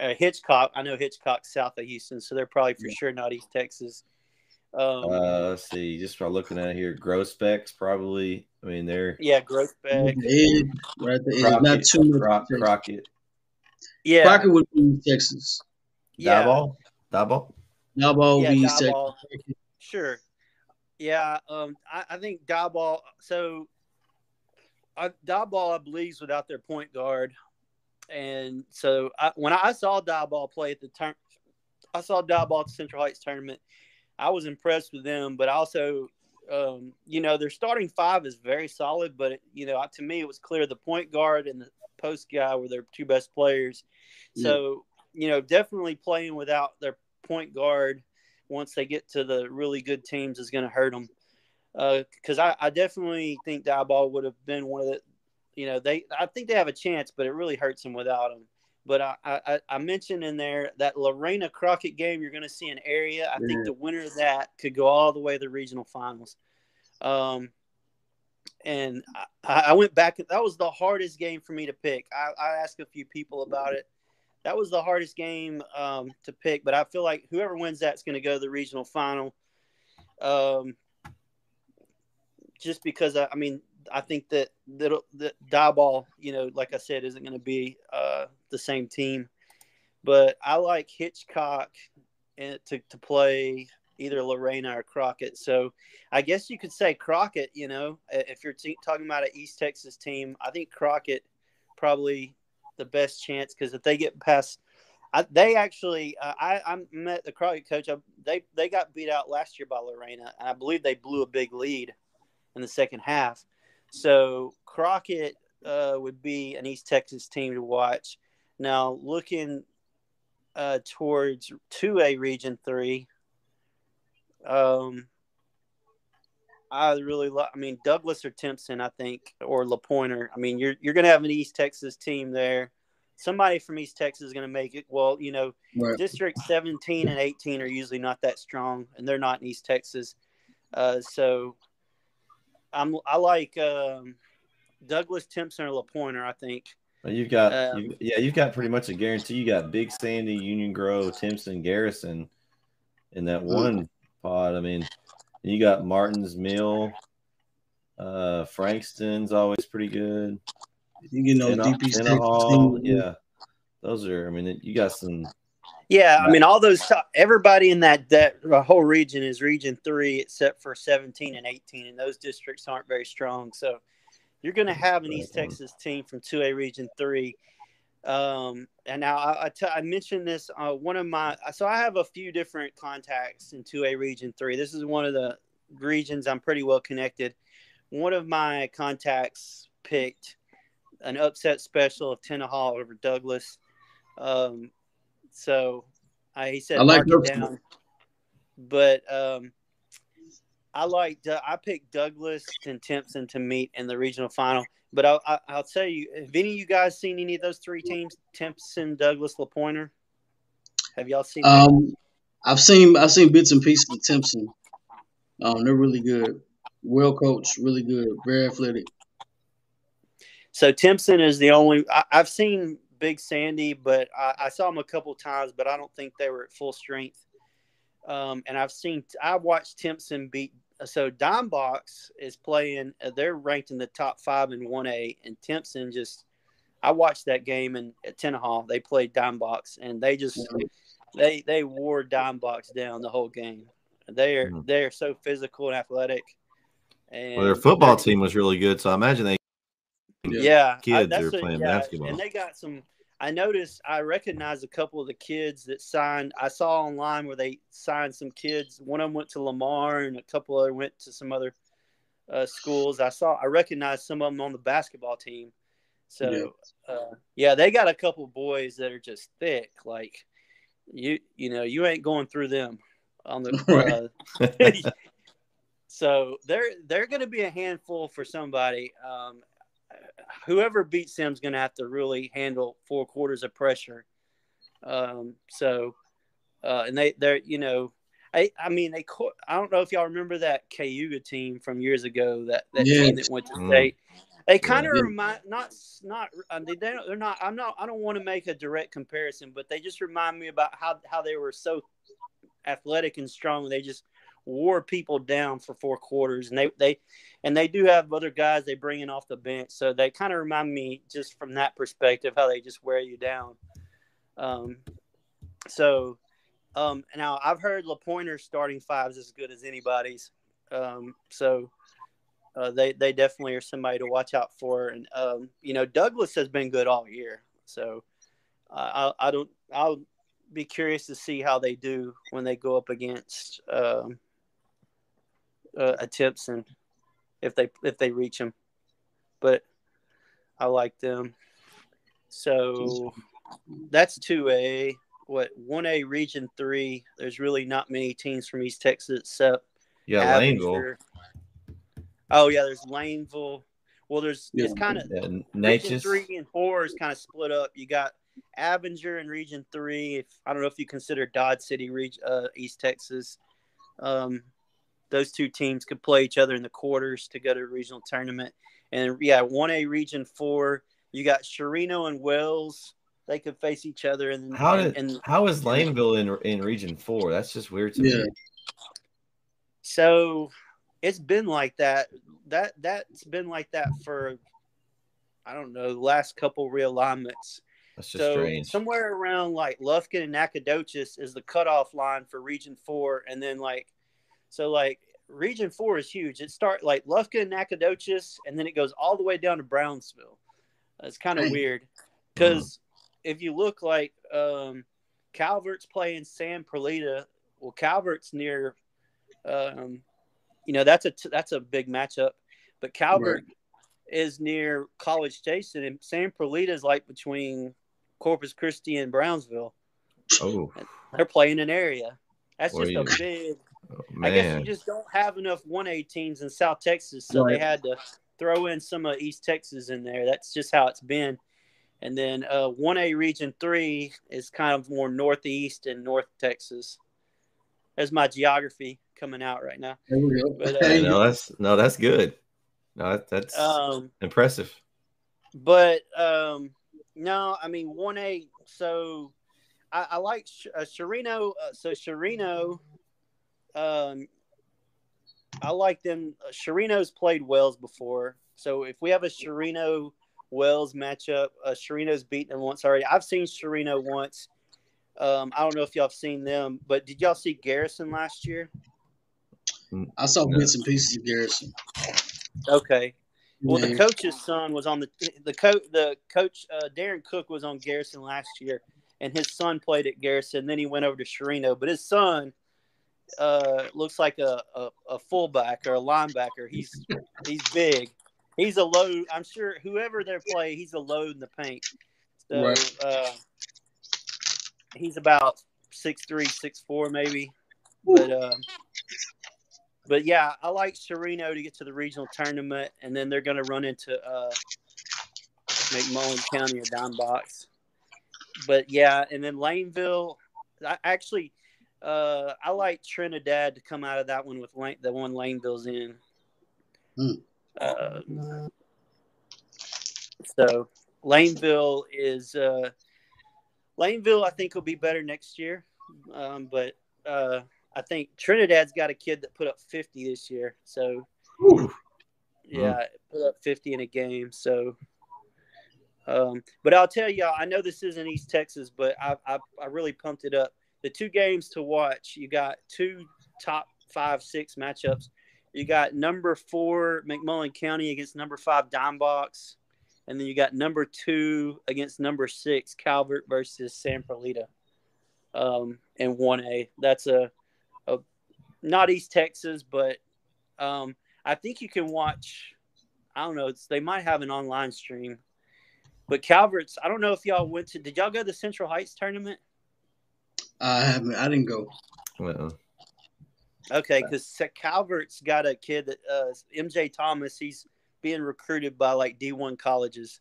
uh, Hitchcock. I know Hitchcock's south of Houston, so they're probably for sure not East Texas. Um, Uh, let's see. Just by looking at here, Groesbeck's probably. I mean, they're yeah, Groesbeck. Ed, right there. It's not too much. Croc- Crockett, Yeah, Crockett would be East Texas. yeah, Diboll, Diboll. Nalball yeah, would be East Texas. Sure. Yeah, um, I, I think Diboll. So, I, Diboll, I believe, is without their point guard, and so I, when I saw Diboll play at the turn, I saw Diboll at the Central Heights tournament. I was impressed with them, but also, um, you know, their starting five is very solid. But you know, to me, it was clear the point guard and the post guy were their two best players. So, you know, definitely playing without their point guard once they get to the really good teams is going to hurt them. Because I, I definitely think Diboll would have been one of the, you know, they I think they have a chance, but it really hurts them without them. But I, I, I mentioned in there that Lorena Crockett game, you're going to see an area. I think the winner of that could go all the way to the regional finals. Um, and I, I went back. That was the hardest game for me to pick. I, I asked a few people about it. That was the hardest game um, to pick, but I feel like whoever wins that's going to go to the regional final. Um, just because I, I mean, I think that that the Diboll, you know, like I said, isn't going to be uh, the same team. But I like Hitchcock and to to play either Lorena or Crockett. So I guess you could say Crockett. You know, if you're talking about an East Texas team, I think Crockett probably the best chance because if they get past. I, they actually, uh, I, I met the Crockett coach. I, they they got beat out last year by Lorena, and I believe they blew a big lead in the second half. So Crockett uh, would be an East Texas team to watch. Now looking uh, towards two A Region Three, um, I really love. I mean Douglas or Timpson, I think, or LaPoynor. I mean you're you're going to have an East Texas team there. Somebody from East Texas is going to make it. Well, you know, Right. District 17 and 18 are usually not that strong, and they're not in East Texas. Uh, so I'm I like um, Douglas Timpson or LaPoynor. I think. Well, You've got, Um, you yeah, you've got pretty much a guarantee. You got Big Sandy, Union Grove, Timpson, Garrison in that one pod. I mean, you got Martin's Mill, uh, Frankston's always pretty good. You know, Tenna- DP State Tenaha, yeah, those are. I mean, you got some. Yeah, I mean, all those everybody in that that whole region is Region Three, except for 17 and 18, and those districts aren't very strong. So you're going to have an East Texas team from 2A Region Three. Um, and now I, I, t- I mentioned this. Uh, one of my so I have a few different contacts in 2A Region Three. This is one of the regions I'm pretty well connected. One of my contacts picked an upset special of Tenaha over Douglas. Um, so I, he said I like mark it down. But um, I like I picked Douglas and Timpson to meet in the regional final. But I'll, I- I'll tell you, have any of you guys seen any of those three teams? Timpson, Douglas, LaPoynor. Have y'all seen? Um, I've seen I've seen bits and pieces of Timpson. Um, they're really good. Well coached, really good, very athletic. So Timpson is the only I, I've seen Big Sandy, but I, I saw them a couple times, but I don't think they were at full strength. Um, and I've seen I watched Timpson beat. So Dime Box is playing. uh, They're ranked in the top five in one A, and Timpson just. I watched that game in at Tenaha. They played Dime Box, and they just they they wore Dime Box down the whole game. They are Mhm. they are so physical and athletic. And Well, their football team was really good, so I imagine they. yeah, kids that's who are playing yeah, basketball. and they got some. I noticed. I recognized a couple of the kids that signed. I saw online where they signed some kids. One of them went to Lamar, and a couple other went to some other uh, schools. I saw. I recognized some of them on the basketball team. So, yeah. Uh, yeah, they got a couple boys that are just thick. Like you, you know, you ain't going through them on the. Uh, so they're they're going to be a handful for somebody. Um, whoever beats them is going to have to really handle four quarters of pressure. Um, so, uh, and they they're you know, I I mean they co- I don't know if y'all remember that Cayuga team from years ago that that team that went to Mm. state. They kind of Yeah. remind not not um, they they don't- they're not I'm not I don't want to make a direct comparison, but they just remind me about how how they were so athletic and strong. They just wore people down for four quarters, and they they and they do have other guys they bring in off the bench, so they kind of remind me just from that perspective how they just wear you down. Um, so um, now I've heard LaPoynor's starting five is as good as anybody's. Um, so uh, they they definitely are somebody to watch out for, and um, you know Douglas has been good all year, so uh, I I don't I'll be curious to see how they do when they go up against um, uh, a Timpson if they if they reach them. But I like them. So that's two A. What one A Region Three? There's really not many teams from East Texas except Yeah, Laneville. Oh yeah, there's Laneville. Well, there's it's kind of Yeah, Region three and four is kind of split up. You got Avinger in Region three. If I don't know if you consider Dodd City, reg- uh, East Texas. Um, those two teams could play each other in the quarters to go to a regional tournament. And yeah, one A Region four. You got Chireno and Wells. They could face each other. And How did and how is Laneville in in Region Four? That's just weird to Yeah. me. So it's been like that. That that's been like that for I don't know the last couple realignments. That's just so strange. somewhere around like Lufkin and Nacogdoches is the cutoff line for Region Four, and then like so like Region Four is huge. It start like Lufkin and Nacogdoches, and then it goes all the way down to Brownsville. It's kind of Dang. weird because if you look like um, Calvert's playing San Perlita, well Calvert's near, um, you know that's a that's a big matchup, but Calvert is near College Station, and San Perlita is like between Corpus Christi and Brownsville. oh They're playing an area. That's Well, just a big. Oh, I guess you just don't have enough one A teams in South Texas, so they had to throw in some of East Texas in there. That's just how it's been. And then uh, one A Region Three is kind of more northeast and North Texas. There's my geography coming out right now. There we go. But, uh, no, that's no, that's good. No, that, that's Um, impressive. But um, no, I mean one A. So I, I like Sh- uh, Chireno. Uh, so Chireno, um, I like them. Uh, Chireno's played Wells before, so if we have a Chireno Wells matchup, uh, Chireno's beaten them once already. I've seen Sherino once. Um, I don't know if y'all have seen them, but did y'all see Garrison last year? I saw No. bits and pieces of Garrison. Okay. Well, the coach's son was on the the coach. The coach uh, Darren Cook was on Garrison last year, and his son played at Garrison. Then he went over to Sherino, but his son uh, looks like a, a, a fullback or a linebacker. He's he's big. He's a load. I'm sure whoever they're playing, he's a load in the paint. So Right. uh, he's about six three, six four, maybe. But uh, but yeah, I like Chireno to get to the regional tournament, and then they're going to run into uh, McMullen County or Dime Box. But yeah, and then Laneville. I actually, uh, I like Trinidad to come out of that one with Lane, the one Laneville's in. Hmm. Uh, so Laneville is uh, Laneville. I think will be better next year, um, but uh, I think Trinidad's got a kid that put up 50 this year. So, Whew. yeah, put up 50 in a game. So, um, but I'll tell y'all, I know this isn't East Texas, but I, I, I really pumped it up. The two games to watch, you got two top five, six matchups. You got number four McMullen County against number five Dime Box, and then you got number two against number six Calvert versus San Perlita um, in 1A. That's a, a not East Texas, but um, I think you can watch. I don't know. They might have an online stream, but Calvert's. I don't know if y'all went to. Did y'all go to the Central Heights tournament? I haven't. I didn't go. Uh-uh. Okay, because Calvert's got a kid that uh, MJ Thomas. He's being recruited by like D one colleges,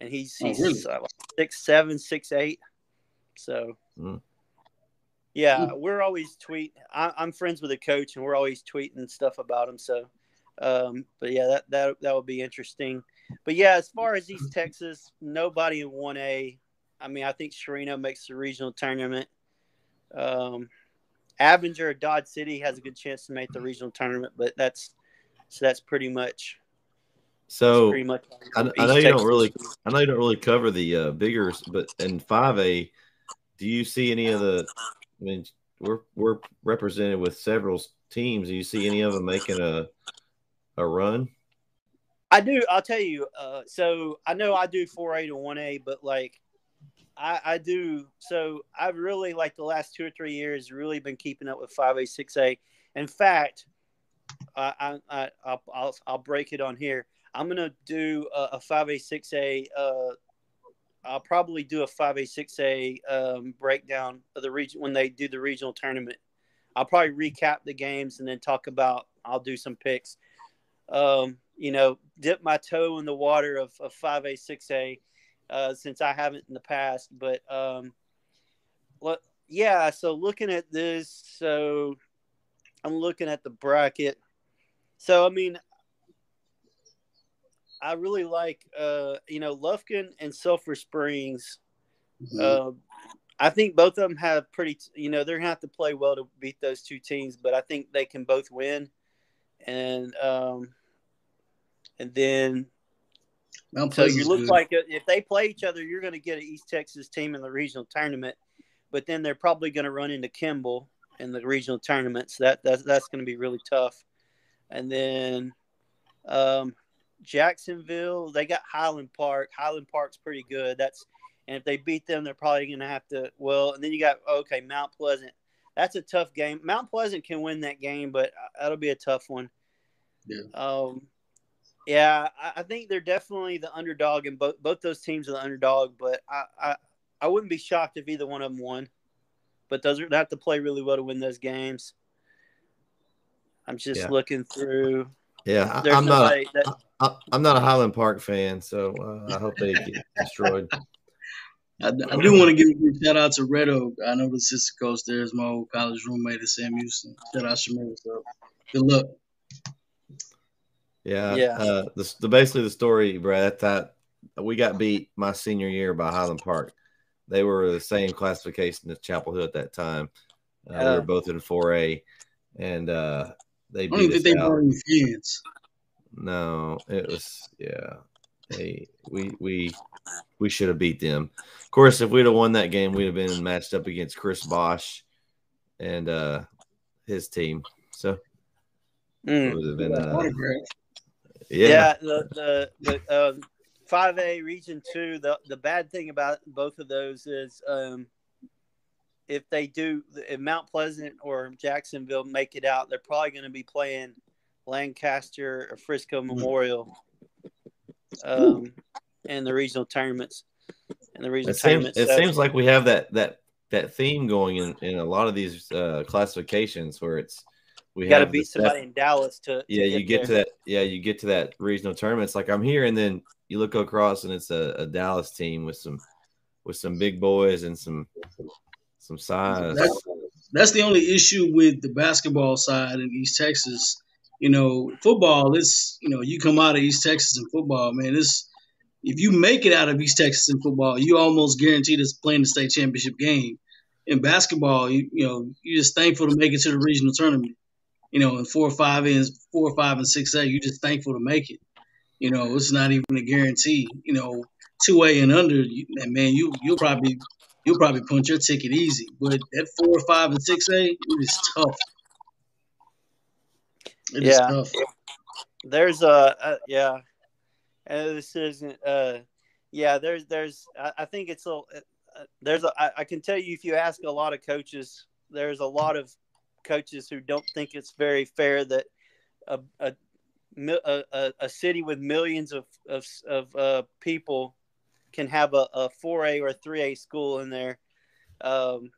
and he's Oh, really? uh, like six seven, six eight. So, Mm. yeah, we're always tweet. I, I'm friends with a coach, and we're always tweeting stuff about him. So, um, but yeah, that that that would be interesting. But yeah, as far as East Texas, nobody in one A. I mean, I think Chireno makes the regional tournament. Um, Avinger Dodd City has a good chance to make the regional tournament, but that's so that's pretty much So pretty much. I, I know you Texas. don't really, I know you don't really cover the uh, bigger, but in five A, do you see any of the? I mean, we're we're represented with several teams. Do you see any of them making a a run? I do. I'll tell you. Uh, so I know I do four A to one A, but like I, I do. So I've really like the last two or three years really been keeping up with five A, six A. In fact, I, I, I I'll, I'll break it on here. I'm gonna do a A, six A. Uh, I'll probably do a five A six A um, breakdown of the region when they do the regional tournament. I'll probably recap the games and then talk about. I'll do some picks. Um, you know, dip my toe in the water of five A six A uh, since I haven't in the past. But um, what? Yeah. So looking at this, so I'm looking at the bracket. So I mean, I really like, uh, you know, Lufkin and Sulphur Springs. Mm-hmm. Uh, I think both of them have pretty, you know, they're gonna have to play well to beat those two teams, but I think they can both win. And um, and then Mount so you look good. like if they play each other, you're going to get an East Texas team in the regional tournament, but then they're probably going to run into Kimball in the regional tournaments. So that that's that's going to be really tough. And then um, Jacksonville, they got Highland Park. Highland Park's pretty good. That's and if they beat them, they're probably going to have to. Well, and then you got okay Mount Pleasant. That's a tough game. Mount Pleasant can win that game, but that'll be a tough one. Yeah. Um, yeah, I, I think they're definitely the underdog, and both both those teams are the underdog. But I, I, I wouldn't be shocked if either one of them won. But those are, they have to play really well to win those games. I'm just yeah. looking through. Yeah, I, am not. A, that, I, am not a Highland Park fan, so uh, I hope they get destroyed. I, I, do want to give a big shout out to Red Oak. I know the sister coach there is my old college roommate at Sam Houston. Shout out Shamir. So good luck. Yeah, yeah. Uh, the, the basically the story, Brad. That we got beat my senior year by Highland Park. They were the same classification as Chapel Hill at that time. Uh, We were both in 4A, and uh, they beat us they out. Fans. No, it was yeah. Hey, we we we should have beat them. Of course, if we'd have won that game, we'd have been matched up against Chris Bosh and uh his team. So mm. it would have been uh, yeah. yeah, the the the um, five A Region Two. The the bad thing about both of those is um, if they do, if Mount Pleasant or Jacksonville make it out, they're probably going to be playing Lancaster or Frisco mm-hmm. Memorial um, in the regional tournaments. In the regional it tournaments, seems, it so, seems like we have that that that theme going in in a lot of these uh, classifications where it's we got to beat somebody in Dallas to, to yeah. you get there. to that yeah. You get to that regional tournament. It's like I'm here, and then you look across, and it's a, a Dallas team with some with some big boys and some some size. That's, that's the only issue with the basketball side in East Texas. You know, football. It's you know you come out of East Texas in football, man. It's if you make it out of East Texas in football, you almost guaranteed us playing the state championship game. In basketball, you you know you're just thankful to make it to the regional tournament you know, in four or five ends, four or five and six A, you're just thankful to make it. You know, it's not even a guarantee. You know, two A and under, and man, you you'll probably you'll probably punch your ticket easy. But at four or five and six A, it is tough. It yeah. Tough. There's a uh, yeah, and this isn't uh yeah. There's there's I, I think it's a uh, there's a I, I can tell you if you ask a lot of coaches, there's a lot of coaches who don't think it's very fair that a a, a, a city with millions of of, of uh, people can have a, a 4A or a 3A school in there. Um,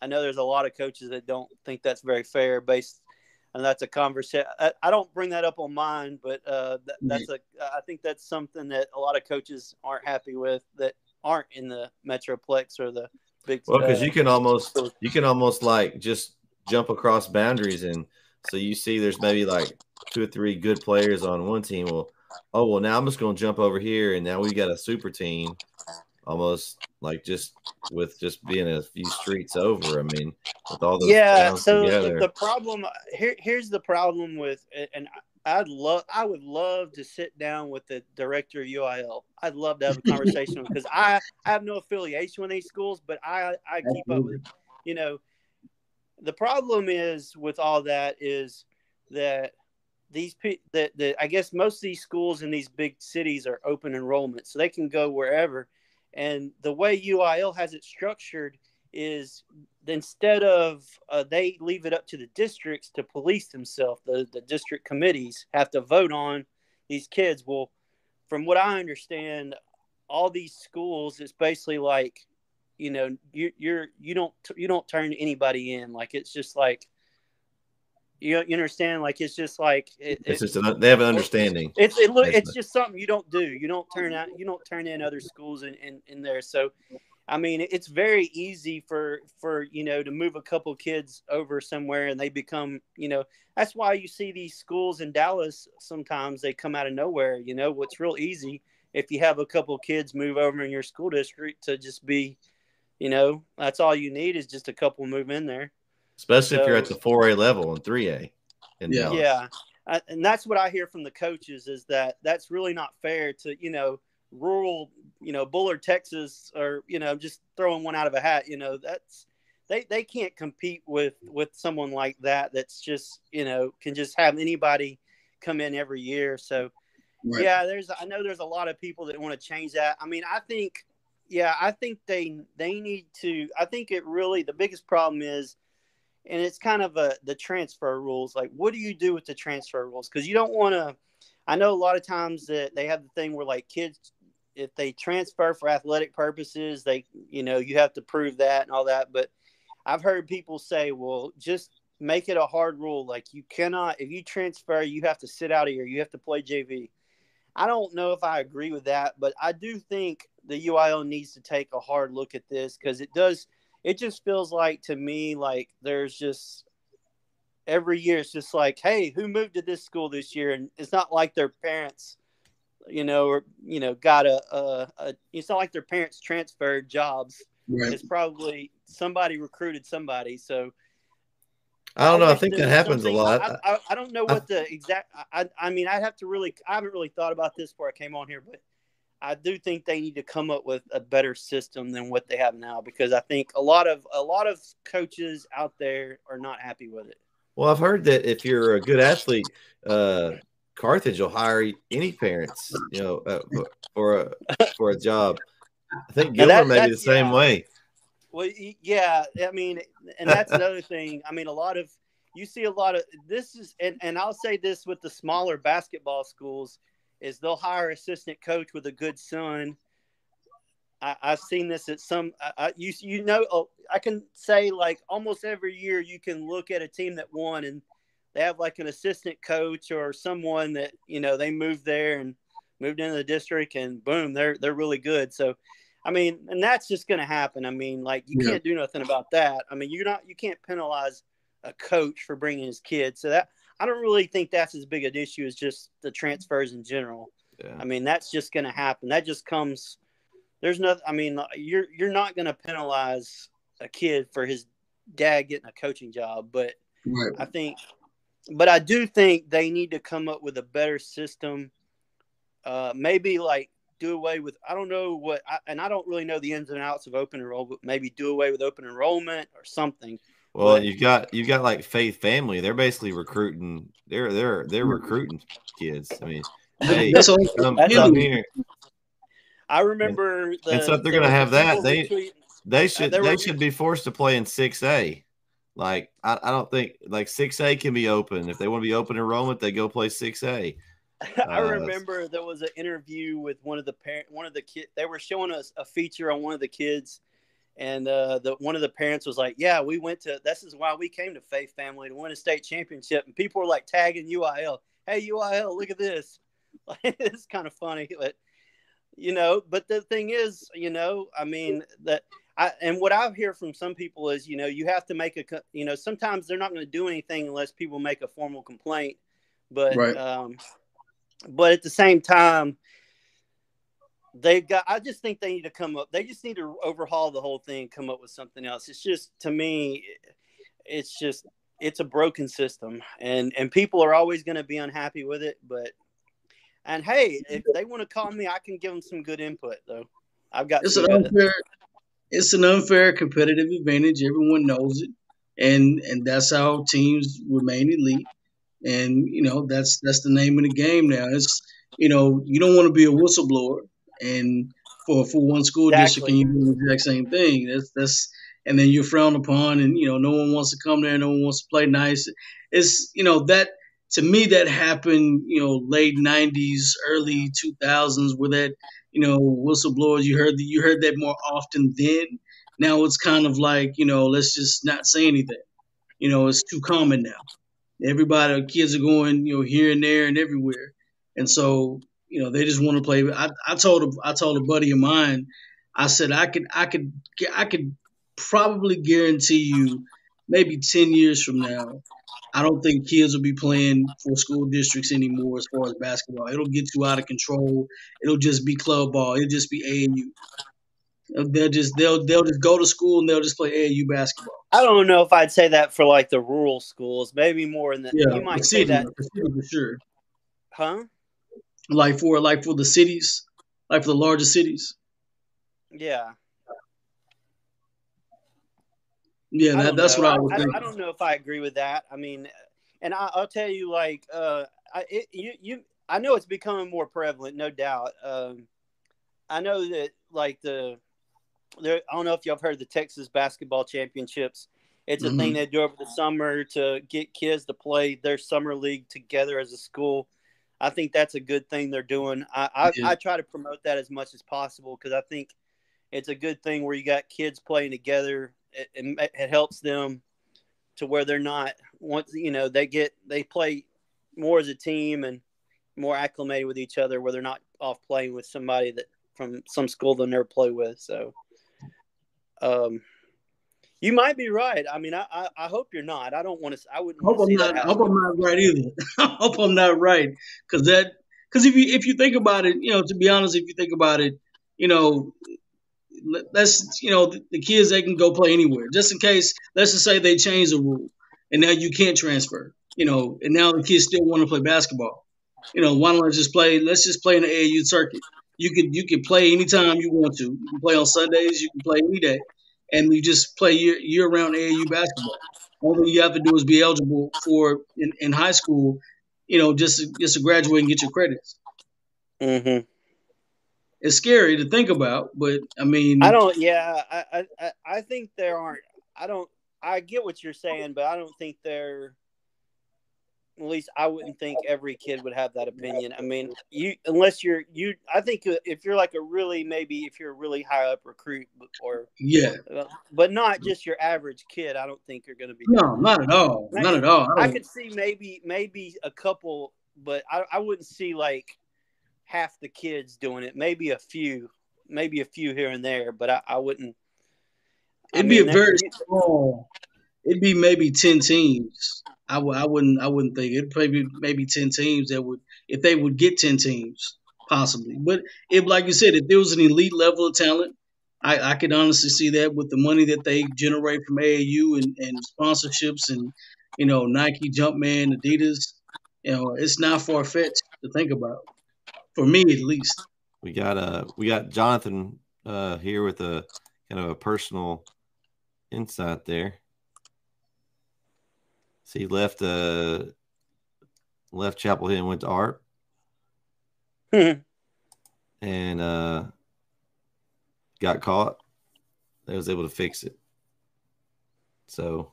I know there's a lot of coaches that don't think that's very fair based and that's a conversation. I, I, don't bring that up on mine, but uh, that, that's a. I think that's something that a lot of coaches aren't happy with that aren't in the Metroplex or the big. Well, because uh, you can almost you can almost like just jump across boundaries and so you see there's maybe like two or three good players on one team well oh well now i'm just going to jump over here and now we got a super team almost like just with just being a few streets over i mean with all those yeah so together. the problem here here's the problem with and I'd love, I would love to sit down with the director of UIL. I'd love to have a conversation because I, I have no affiliation with these schools, but I, I keep up with, you know, the problem is with all that is that these that the I guess most of these schools in these big cities are open enrollment, so they can go wherever. And the way UIL has it structured is instead of uh, they leave it up to the districts to police themselves, the the district committees have to vote on these kids. Well, from what I understand, all these schools, it's basically like, you know, you you're you don't you don't turn anybody in. Like it's just like you, you understand? Like it's just like it, It's it- just an, they have an understanding. it's it look it's just something you don't do. You don't turn out you don't turn in other schools in, in, in there. So I mean it's very easy for for you know to move a couple kids over somewhere and they become you know that's why you see these schools in Dallas sometimes they come out of nowhere. You know what's real easy if you have a couple kids move over in your school district to just be you know that's all you need is just a couple move in there. Especially if you're at the 4A level and 3A. In Yeah. Dallas. Yeah, I, and that's what I hear from the coaches is that that's really not fair to you know rural you know Bullard, Texas, or you know just throwing one out of a hat. You know that's they they can't compete with with someone like that. That's just you know can just have anybody come in every year. So Right. yeah, there's I know there's a lot of people that want to change that. I mean, I think yeah, I think they they need to I think it really the biggest problem is and it's kind of a the transfer rules. Like what do you do with the transfer rules? Cuz you don't want to I know a lot of times that they have the thing where like kids if they transfer for athletic purposes, they you know, you have to prove that and all that, but I've heard people say, "Well, just make it a hard rule like you cannot if you transfer, you have to sit out of here, you have to play JV." I don't know if I agree with that, but I do think the UIL needs to take a hard look at this because it does. It just feels like to me like there's just every year it's just like, hey, who moved to this school this year? And it's not like their parents, you know, or you know, got a, a, a it's not like their parents transferred jobs. Right. It's probably somebody recruited somebody. So I don't know. I wish think that happens a lot. I, I, I don't know what the exact. I, I mean, I'd have to really. I haven't really thought about this before I came on here, but I do think they need to come up with a better system than what they have now because I think a lot of a lot of coaches out there are not happy with it. Well, I've heard that if you're a good athlete, uh, Carthage will hire any parents, you know, uh, for a for a job. I think Gilmer that- may be the same yeah. way. Well, yeah, I mean, and that's another thing. I mean, a lot of you see a lot of this is, and, and I'll say this with the smaller basketball schools is they'll hire assistant coach with a good son. I, I've seen this at some. I, I, you you know, oh, I can say like almost every year you can look at a team that won and they have like an assistant coach or someone that you know they moved there and moved into the district and boom they're they're really good. So I mean, and that's just going to happen. I mean, like you Yeah. can't do nothing about that. I mean, you're not you can't penalize a coach for bringing his kids. So that I don't really think that's as big an issue as just the transfers in general. Yeah. I mean, that's just going to happen. That just comes. There's nothing. I mean, you're you're not going to penalize a kid for his dad getting a coaching job, but Right. I think, but I do think they need to come up with a better system. Uh, maybe like do away with I don't know what, I, and I don't really know the ins and outs of open enrollment. Maybe do away with open enrollment or something. Well, But- you've got you've got like Faith Family. They're basically recruiting. They're they're they're mm-hmm. recruiting kids. I mean, hey, That's all. come, That's come here. I remember the. and so if they're there gonna have that, they- retweet- They uh, should there they were- should be forced to play in six A. Like I, I don't think like six A can be open. If they want to be open enrollment, they go play six A. I Uh, remember there was an interview with one of the parent, one of the kid. They were showing us a feature on one of the kids, and uh, the one of the parents was like, "Yeah, we went to. This is why we came to Faith Family to win a state championship." And people were like tagging UIL. Hey UIL, look at this. it's kind of funny, but you know. But the thing is, you know, I mean that. I, and what I hear from some people is, you know, you have to make a, you know, sometimes they're not going to do anything unless people make a formal complaint. But Right. um, but at the same time they've got i just think they need to come up they just need to overhaul the whole thing come up with something else it's just to me it's just it's a broken system and and people are always going to be unhappy with it but and hey if they want to call me i can give them some good input though i've got It's an unfair. It's an unfair competitive advantage. Everyone knows it, and and that's how teams remain elite. And you know that's that's the name of the game now. It's you know you don't want to be a whistleblower, and for for one school district, and you do the exact same thing. That's that's and then you're frowned upon, and you know no one wants to come there. No one wants to play nice. It's you know that to me that happened. You know late '90s, early 2000s, where that you know, whistleblowers. You heard the, you heard that more often then. Now it's kind of like, you know, let's just not say anything. You know, it's too common now. Everybody, kids are going, you know, here and there and everywhere, and so you know they just want to play. I, I told a, I told a buddy of mine, I said I could I could I could probably guarantee you, maybe ten years from now, I don't think kids will be playing for school districts anymore as far as basketball. It'll get too out of control. It'll just be club ball. It'll just be AAU. They'll just they'll they'll just go to school and they'll just play AAU basketball. I don't know if I'd say that for like the rural schools. Maybe more in the. Yeah, you might the say that, for sure. huh? Like for like for the cities, like for the larger cities. Yeah. Yeah, that, that's know. what I was I. I don't know if I agree with that. I mean, and I, I'll tell you, like, uh, I, it, you, you, I know it's becoming more prevalent, no doubt. Um, I know that, like, the, there, I don't know if y'all have heard of the Texas basketball championships. It's a thing Mhm. they do over the summer to get kids to play their summer league together as a school. I think that's a good thing they're doing. I, I, Yeah. I try to promote that as much as possible because I think it's a good thing where you got kids playing together. It, it, it helps them to where they're not once you know they get they play more as a team and more acclimated with each other where they're not off playing with somebody that from some school they'll never play with. So, um, you might be right. I mean, I I, I hope you're not. I don't want to. I wouldn't hope I'm see not. I hope I'm not right either. I hope I'm not right because that because if you if you think about it, you know, to be honest, if you think about it, you know, let- let's you know the, the kids they can go play anywhere. Just in case, let's just say they change the rule and now you can't transfer. You know, and now the kids still want to play basketball. You know, why don't I just play? Let's just play in the AAU circuit. You can you can play anytime you want to. You can play on Sundays. You can play any day, and you just play year year round AAU basketball. All you have to do is be eligible for in, in high school. You know, just to, just to graduate and get your credits. Mm-hmm. It's scary to think about, but I mean, I don't. Yeah, I, I I- I think there aren't. I don't. I get what you're saying, but I don't think there. At least I wouldn't think every kid would have that opinion. I mean, you unless you're you. I think uh, if you're like a really maybe if you're a really high up recruit or Yeah, uh, but not just your average kid. I don't think you're going to be. no, not at all, not at all. I I could see maybe maybe a couple, but I, I wouldn't see like half the kids doing it. Maybe a few, maybe a few here and there, but I, I wouldn't. It'd mean, be a very small. It'd be maybe ten teams. I wouldn't. I wouldn't think it'd probably be maybe ten teams that would, if they would get ten teams, possibly. But if, like you said, if there was an elite level of talent, I, I could honestly see that with the money that they generate from AAU and, and sponsorships and you know Nike, Jumpman, Adidas. You know, it's not far fetched to think about. For me, at least. We got uh we got Jonathan uh here with a kind of a personal insight there. So he left uh left Chapel Hill and went to Arp and uh got caught. They was able to fix it. So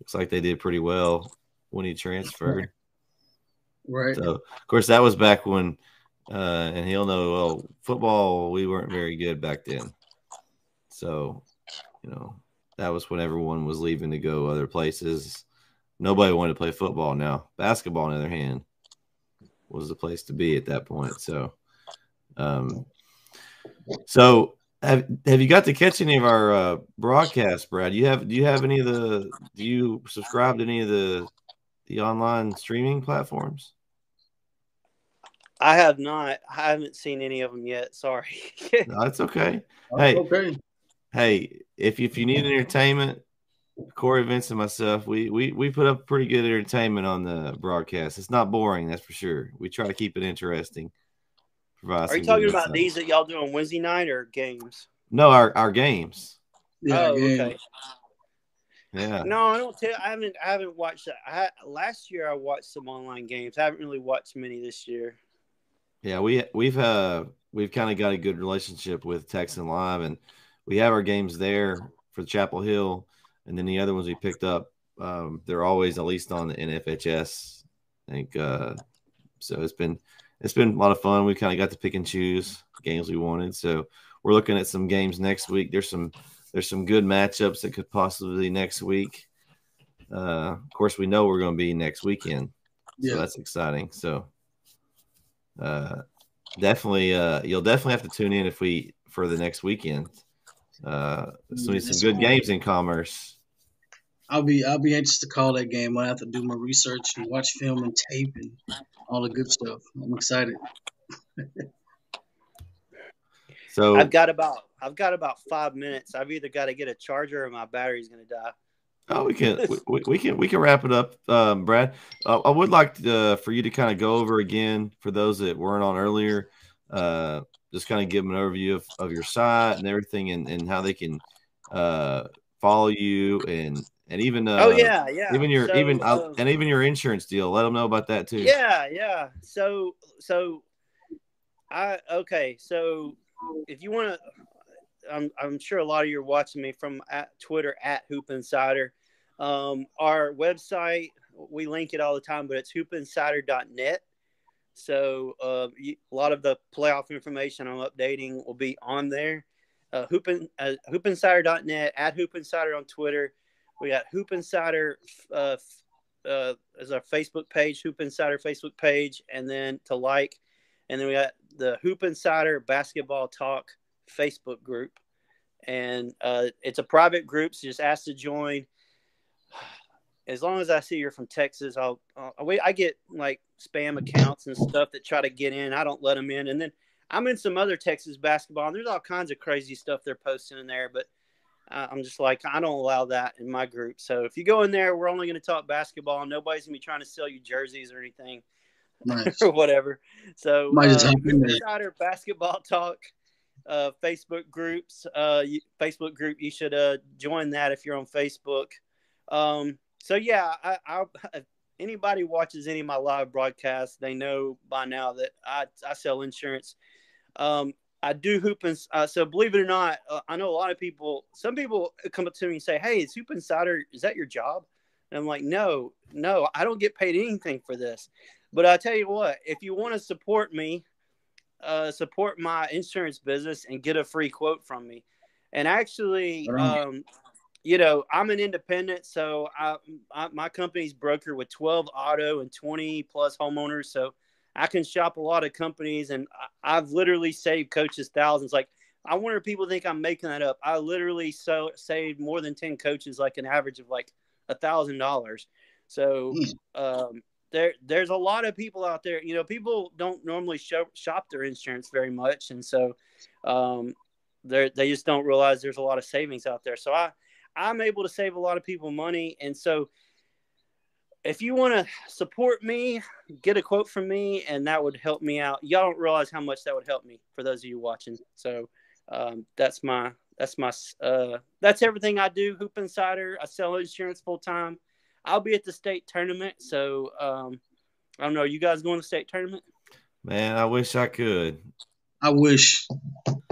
looks like they did pretty well when he transferred. Right. So of course that was back when uh and he'll know well football we weren't very good back then. So, you know, that was when everyone was leaving to go other places. Nobody wanted to play football now. Basketball on the other hand was the place to be at that point. So um so have, have you got to catch any of our uh, broadcasts, Brad? You have do you have any of the do you subscribe to any of the the online streaming platforms? I have not. I haven't seen any of them yet. Sorry. No, it's okay. Hey. Okay. Hey, if if you need entertainment, Corey Vince and myself, we we we put up pretty good entertainment on the broadcast. It's not boring, that's for sure. We try to keep it interesting. Provide Are you talking about insight. these that y'all do on Wednesday night or games? No, our our games. Yeah. oh, yeah. okay. Yeah. No, I don't. Tell, I haven't. I haven't watched that. I last year I watched some online games. I haven't really watched many this year. Yeah, we we've uh we've kind of got a good relationship with Texan Live, and we have our games there for Chapel Hill, and then the other ones we picked up, um, they're always at least on the NFHS. I think uh, so. It's been it's been a lot of fun. We kind of got to pick and choose games we wanted. So we're looking at some games next week. There's some there's some good matchups that could possibly next week. Uh, of course, we know we're going to be next weekend, so Yeah. that's exciting. So uh, definitely, uh, you'll definitely have to tune in if we for the next weekend. Uh, there's gonna be some good games in commerce. I'll be I'll be anxious to call that game. I have to do my research and watch film and tape and all the good stuff. I'm excited. So I've got about I've got about five minutes. I've either got to get a charger or my battery's gonna die. Oh, we can we- we, we can we can wrap it up, um, Brad. Uh, I would like to, for you to kind of go over again for those that weren't on earlier. Uh, just kind of give them an overview of, of your site and everything, and, and how they can uh, follow you, and and even uh, oh yeah, yeah. even your So, even uh, and even your insurance deal. Let them know about that too. Yeah, yeah. So so I okay, so if you want to I'm I'm sure a lot of you are watching me from at Twitter at Hoop Insider. Um, our website we link it all the time, but it's hoopinsider.net. So uh, you, a lot of the playoff information I'm updating will be on there. Uh, Hoopin, uh, hoopinsider.net at Hoop Insider on Twitter. We got Hoop Insider uh, uh, as our Facebook page, Hoop Insider Facebook page, and then to like, and then we got the Hoop Insider Basketball Talk Facebook group, and uh, it's a private group, so just ask to join. As long as I see you're from Texas, I'll, I'll. I get like spam accounts and stuff that try to get in. I don't let them in, and then I'm in some other Texas basketball, and there's all kinds of crazy stuff they're posting in there, but. I'm just like I don't allow that in my group. So if you go in there, we're only going to talk basketball. Nobody's going to be trying to sell you jerseys or anything Nice. or whatever. So Might uh, hop in there. Insider Basketball Talk uh, Facebook groups, uh, you, Facebook group. You should uh, join that if you're on Facebook. Um, so yeah, I, I, if anybody watches any of my live broadcasts, they know by now that I, I sell insurance. Um, I do hoop and uh, so believe it or not, uh, I know a lot of people. Some people come up to me and say, "Hey, is Hoop Insider? Is that your job?" And I'm like, "No, no, I don't get paid anything for this." But I tell you what, if you want to support me, uh, support my insurance business and get a free quote from me. And actually, um, you know, I'm an independent, so I, I my company's broker with 12 auto and 20 plus homeowners, so I can shop a lot of companies, and I've literally saved coaches thousands. Like, I wonder if people think I'm making that up. I literally so saved more than 10 coaches, like an average of like a thousand dollars. So, um, there there's a lot of people out there you know people don't normally show, shop their insurance very much and so um they they just don't realize there's a lot of savings out there so i i'm able to save a lot of people money and so if you want to support me get a quote from me and that would help me out y'all don't realize how much that would help me for those of you watching so um, that's my that's my uh, that's everything i do hoop insider i sell insurance full time I'll be at the state tournament. So um, I don't know. Are you guys going to state tournament? Man, I wish I could. I wish.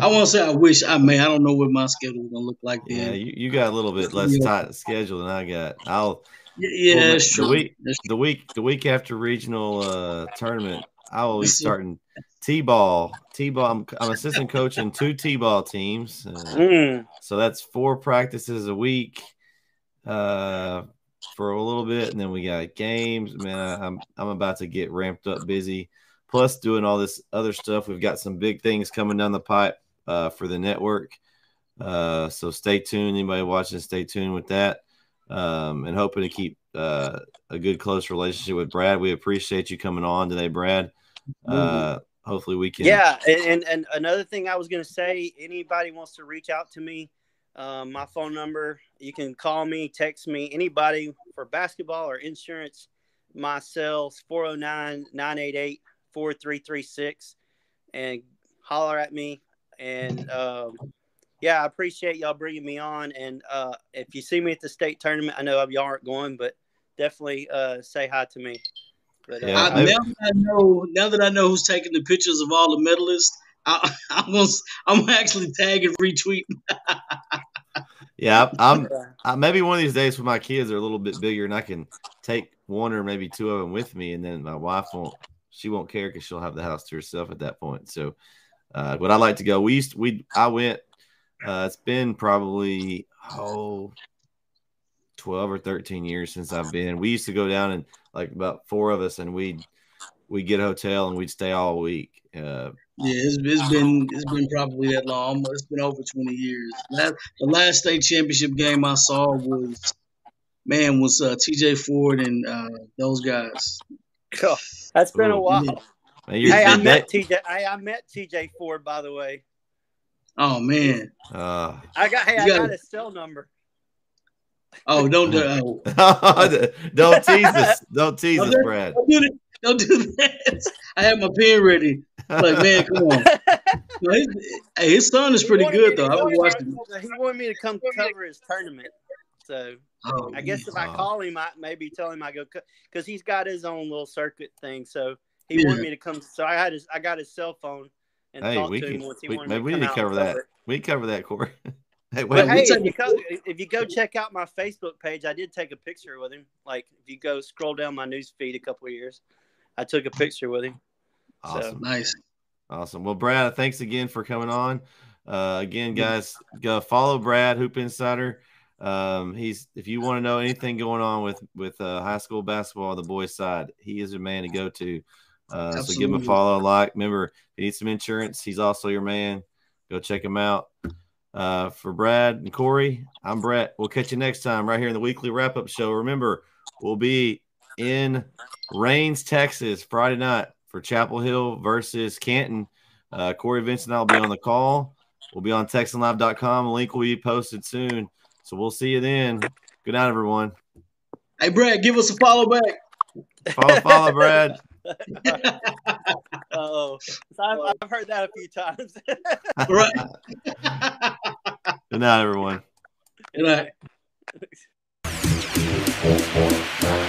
I want to say I wish. I may. I don't know what my schedule is gonna look like Yeah, then. you, you got a little bit less Yeah. tight schedule than I got. I'll Yeah, Well, that's the week- the week the week after regional uh tournament, I will be starting t-ball. T-ball. I'm, I'm assistant coaching two t-ball teams, uh, Mm. so that's four practices a week uh, for a little bit, and then we got games. Man, I, I'm I'm about to get ramped up, busy. Plus, doing all this other stuff. We've got some big things coming down the pipe uh, for the network. Uh, so stay tuned. Anybody watching, stay tuned with that. Um, and hoping to keep uh, a good close relationship with Brad. We appreciate you coming on today, Brad. Uh, hopefully we can. Yeah, and, and another thing I was going to say, anybody wants to reach out to me, um, my phone number, you can call me, text me, anybody for basketball or insurance. My cell's 409-988-4336 and holler at me. And um, yeah, I appreciate y'all bringing me on. And uh, if you see me at the state tournament, I know y'all aren't going, but definitely uh, say hi to me. But, uh, Yeah, I, I- now that I know, now that I know who's taking the pictures of all the medalists, I, I'm gonna, I'm gonna actually tag and retweet. Yeah, I'm, I, maybe one of these days when my kids are a little bit bigger and I can take one or maybe two of them with me, and then my wife won't. she won't care because she'll have the house to herself at that point. So, uh, but I like to go. We used we I went. Uh, it's been probably oh 12 or 13 years since I've been. We used to go down and like about four of us and we'd we'd get a hotel and we'd stay all week. Uh, Yeah, it's, it's been it's been probably that long. It's been over twenty years. That, the last state championship game I saw was man was uh, T.J. Ford and uh, those guys. That's been a while. man, Hey, I met TJ. Hey, I met TJ Ford, by the way. Oh man! uh, I got. Hey, I gotta- got his cell number. Oh, don't do oh, don't tease us. Don't tease us, Brad. don't do that. Don't do that. I have my pen ready. Like man, come on. No, his, his son is pretty He wanted me good though. he I've been wanted watching. me- He wanted me to come cover his tournament. So Oh, I guess if I call him, I maybe tell him I go because he's got his own little circuit thing. So he Yeah. wanted me to come. So I had his. I got his cell phone and Hey, talked we to him can. once he We, wanted maybe me we to need to cover that. cover it. We cover that, Corey. hey, wait. we hey, if you, go, if you go check out my Facebook page, I did take a picture with him. Like if you go scroll down my news feed a couple of years, I took a picture with him. Awesome. nice. Awesome. Well, Brad, thanks again for coming on. Uh, again, guys, go follow Brad Hoop Insider. Um, he's if you want to know anything going on with with uh, high school basketball on the boys' side, he is a man to go to. Uh, so give him a follow, like. Remember, if you need some insurance, he's also your man. Go check him out. Uh, for Brad and Corey, I'm Brett. We'll catch you next time right here in the weekly wrap up show. Remember, we'll be in Rains, Texas, Friday night for Chapel Hill versus Canton. Uh, Corey Vincent, I'll be on the call. We'll be on TexanLive.com. A link will be posted soon. So we'll see you then. Good night, everyone. Hey, Brad, give us a follow back. Follow, follow, Brad. Oh, I've, I've heard that a few times. right. Good night, everyone. Good night.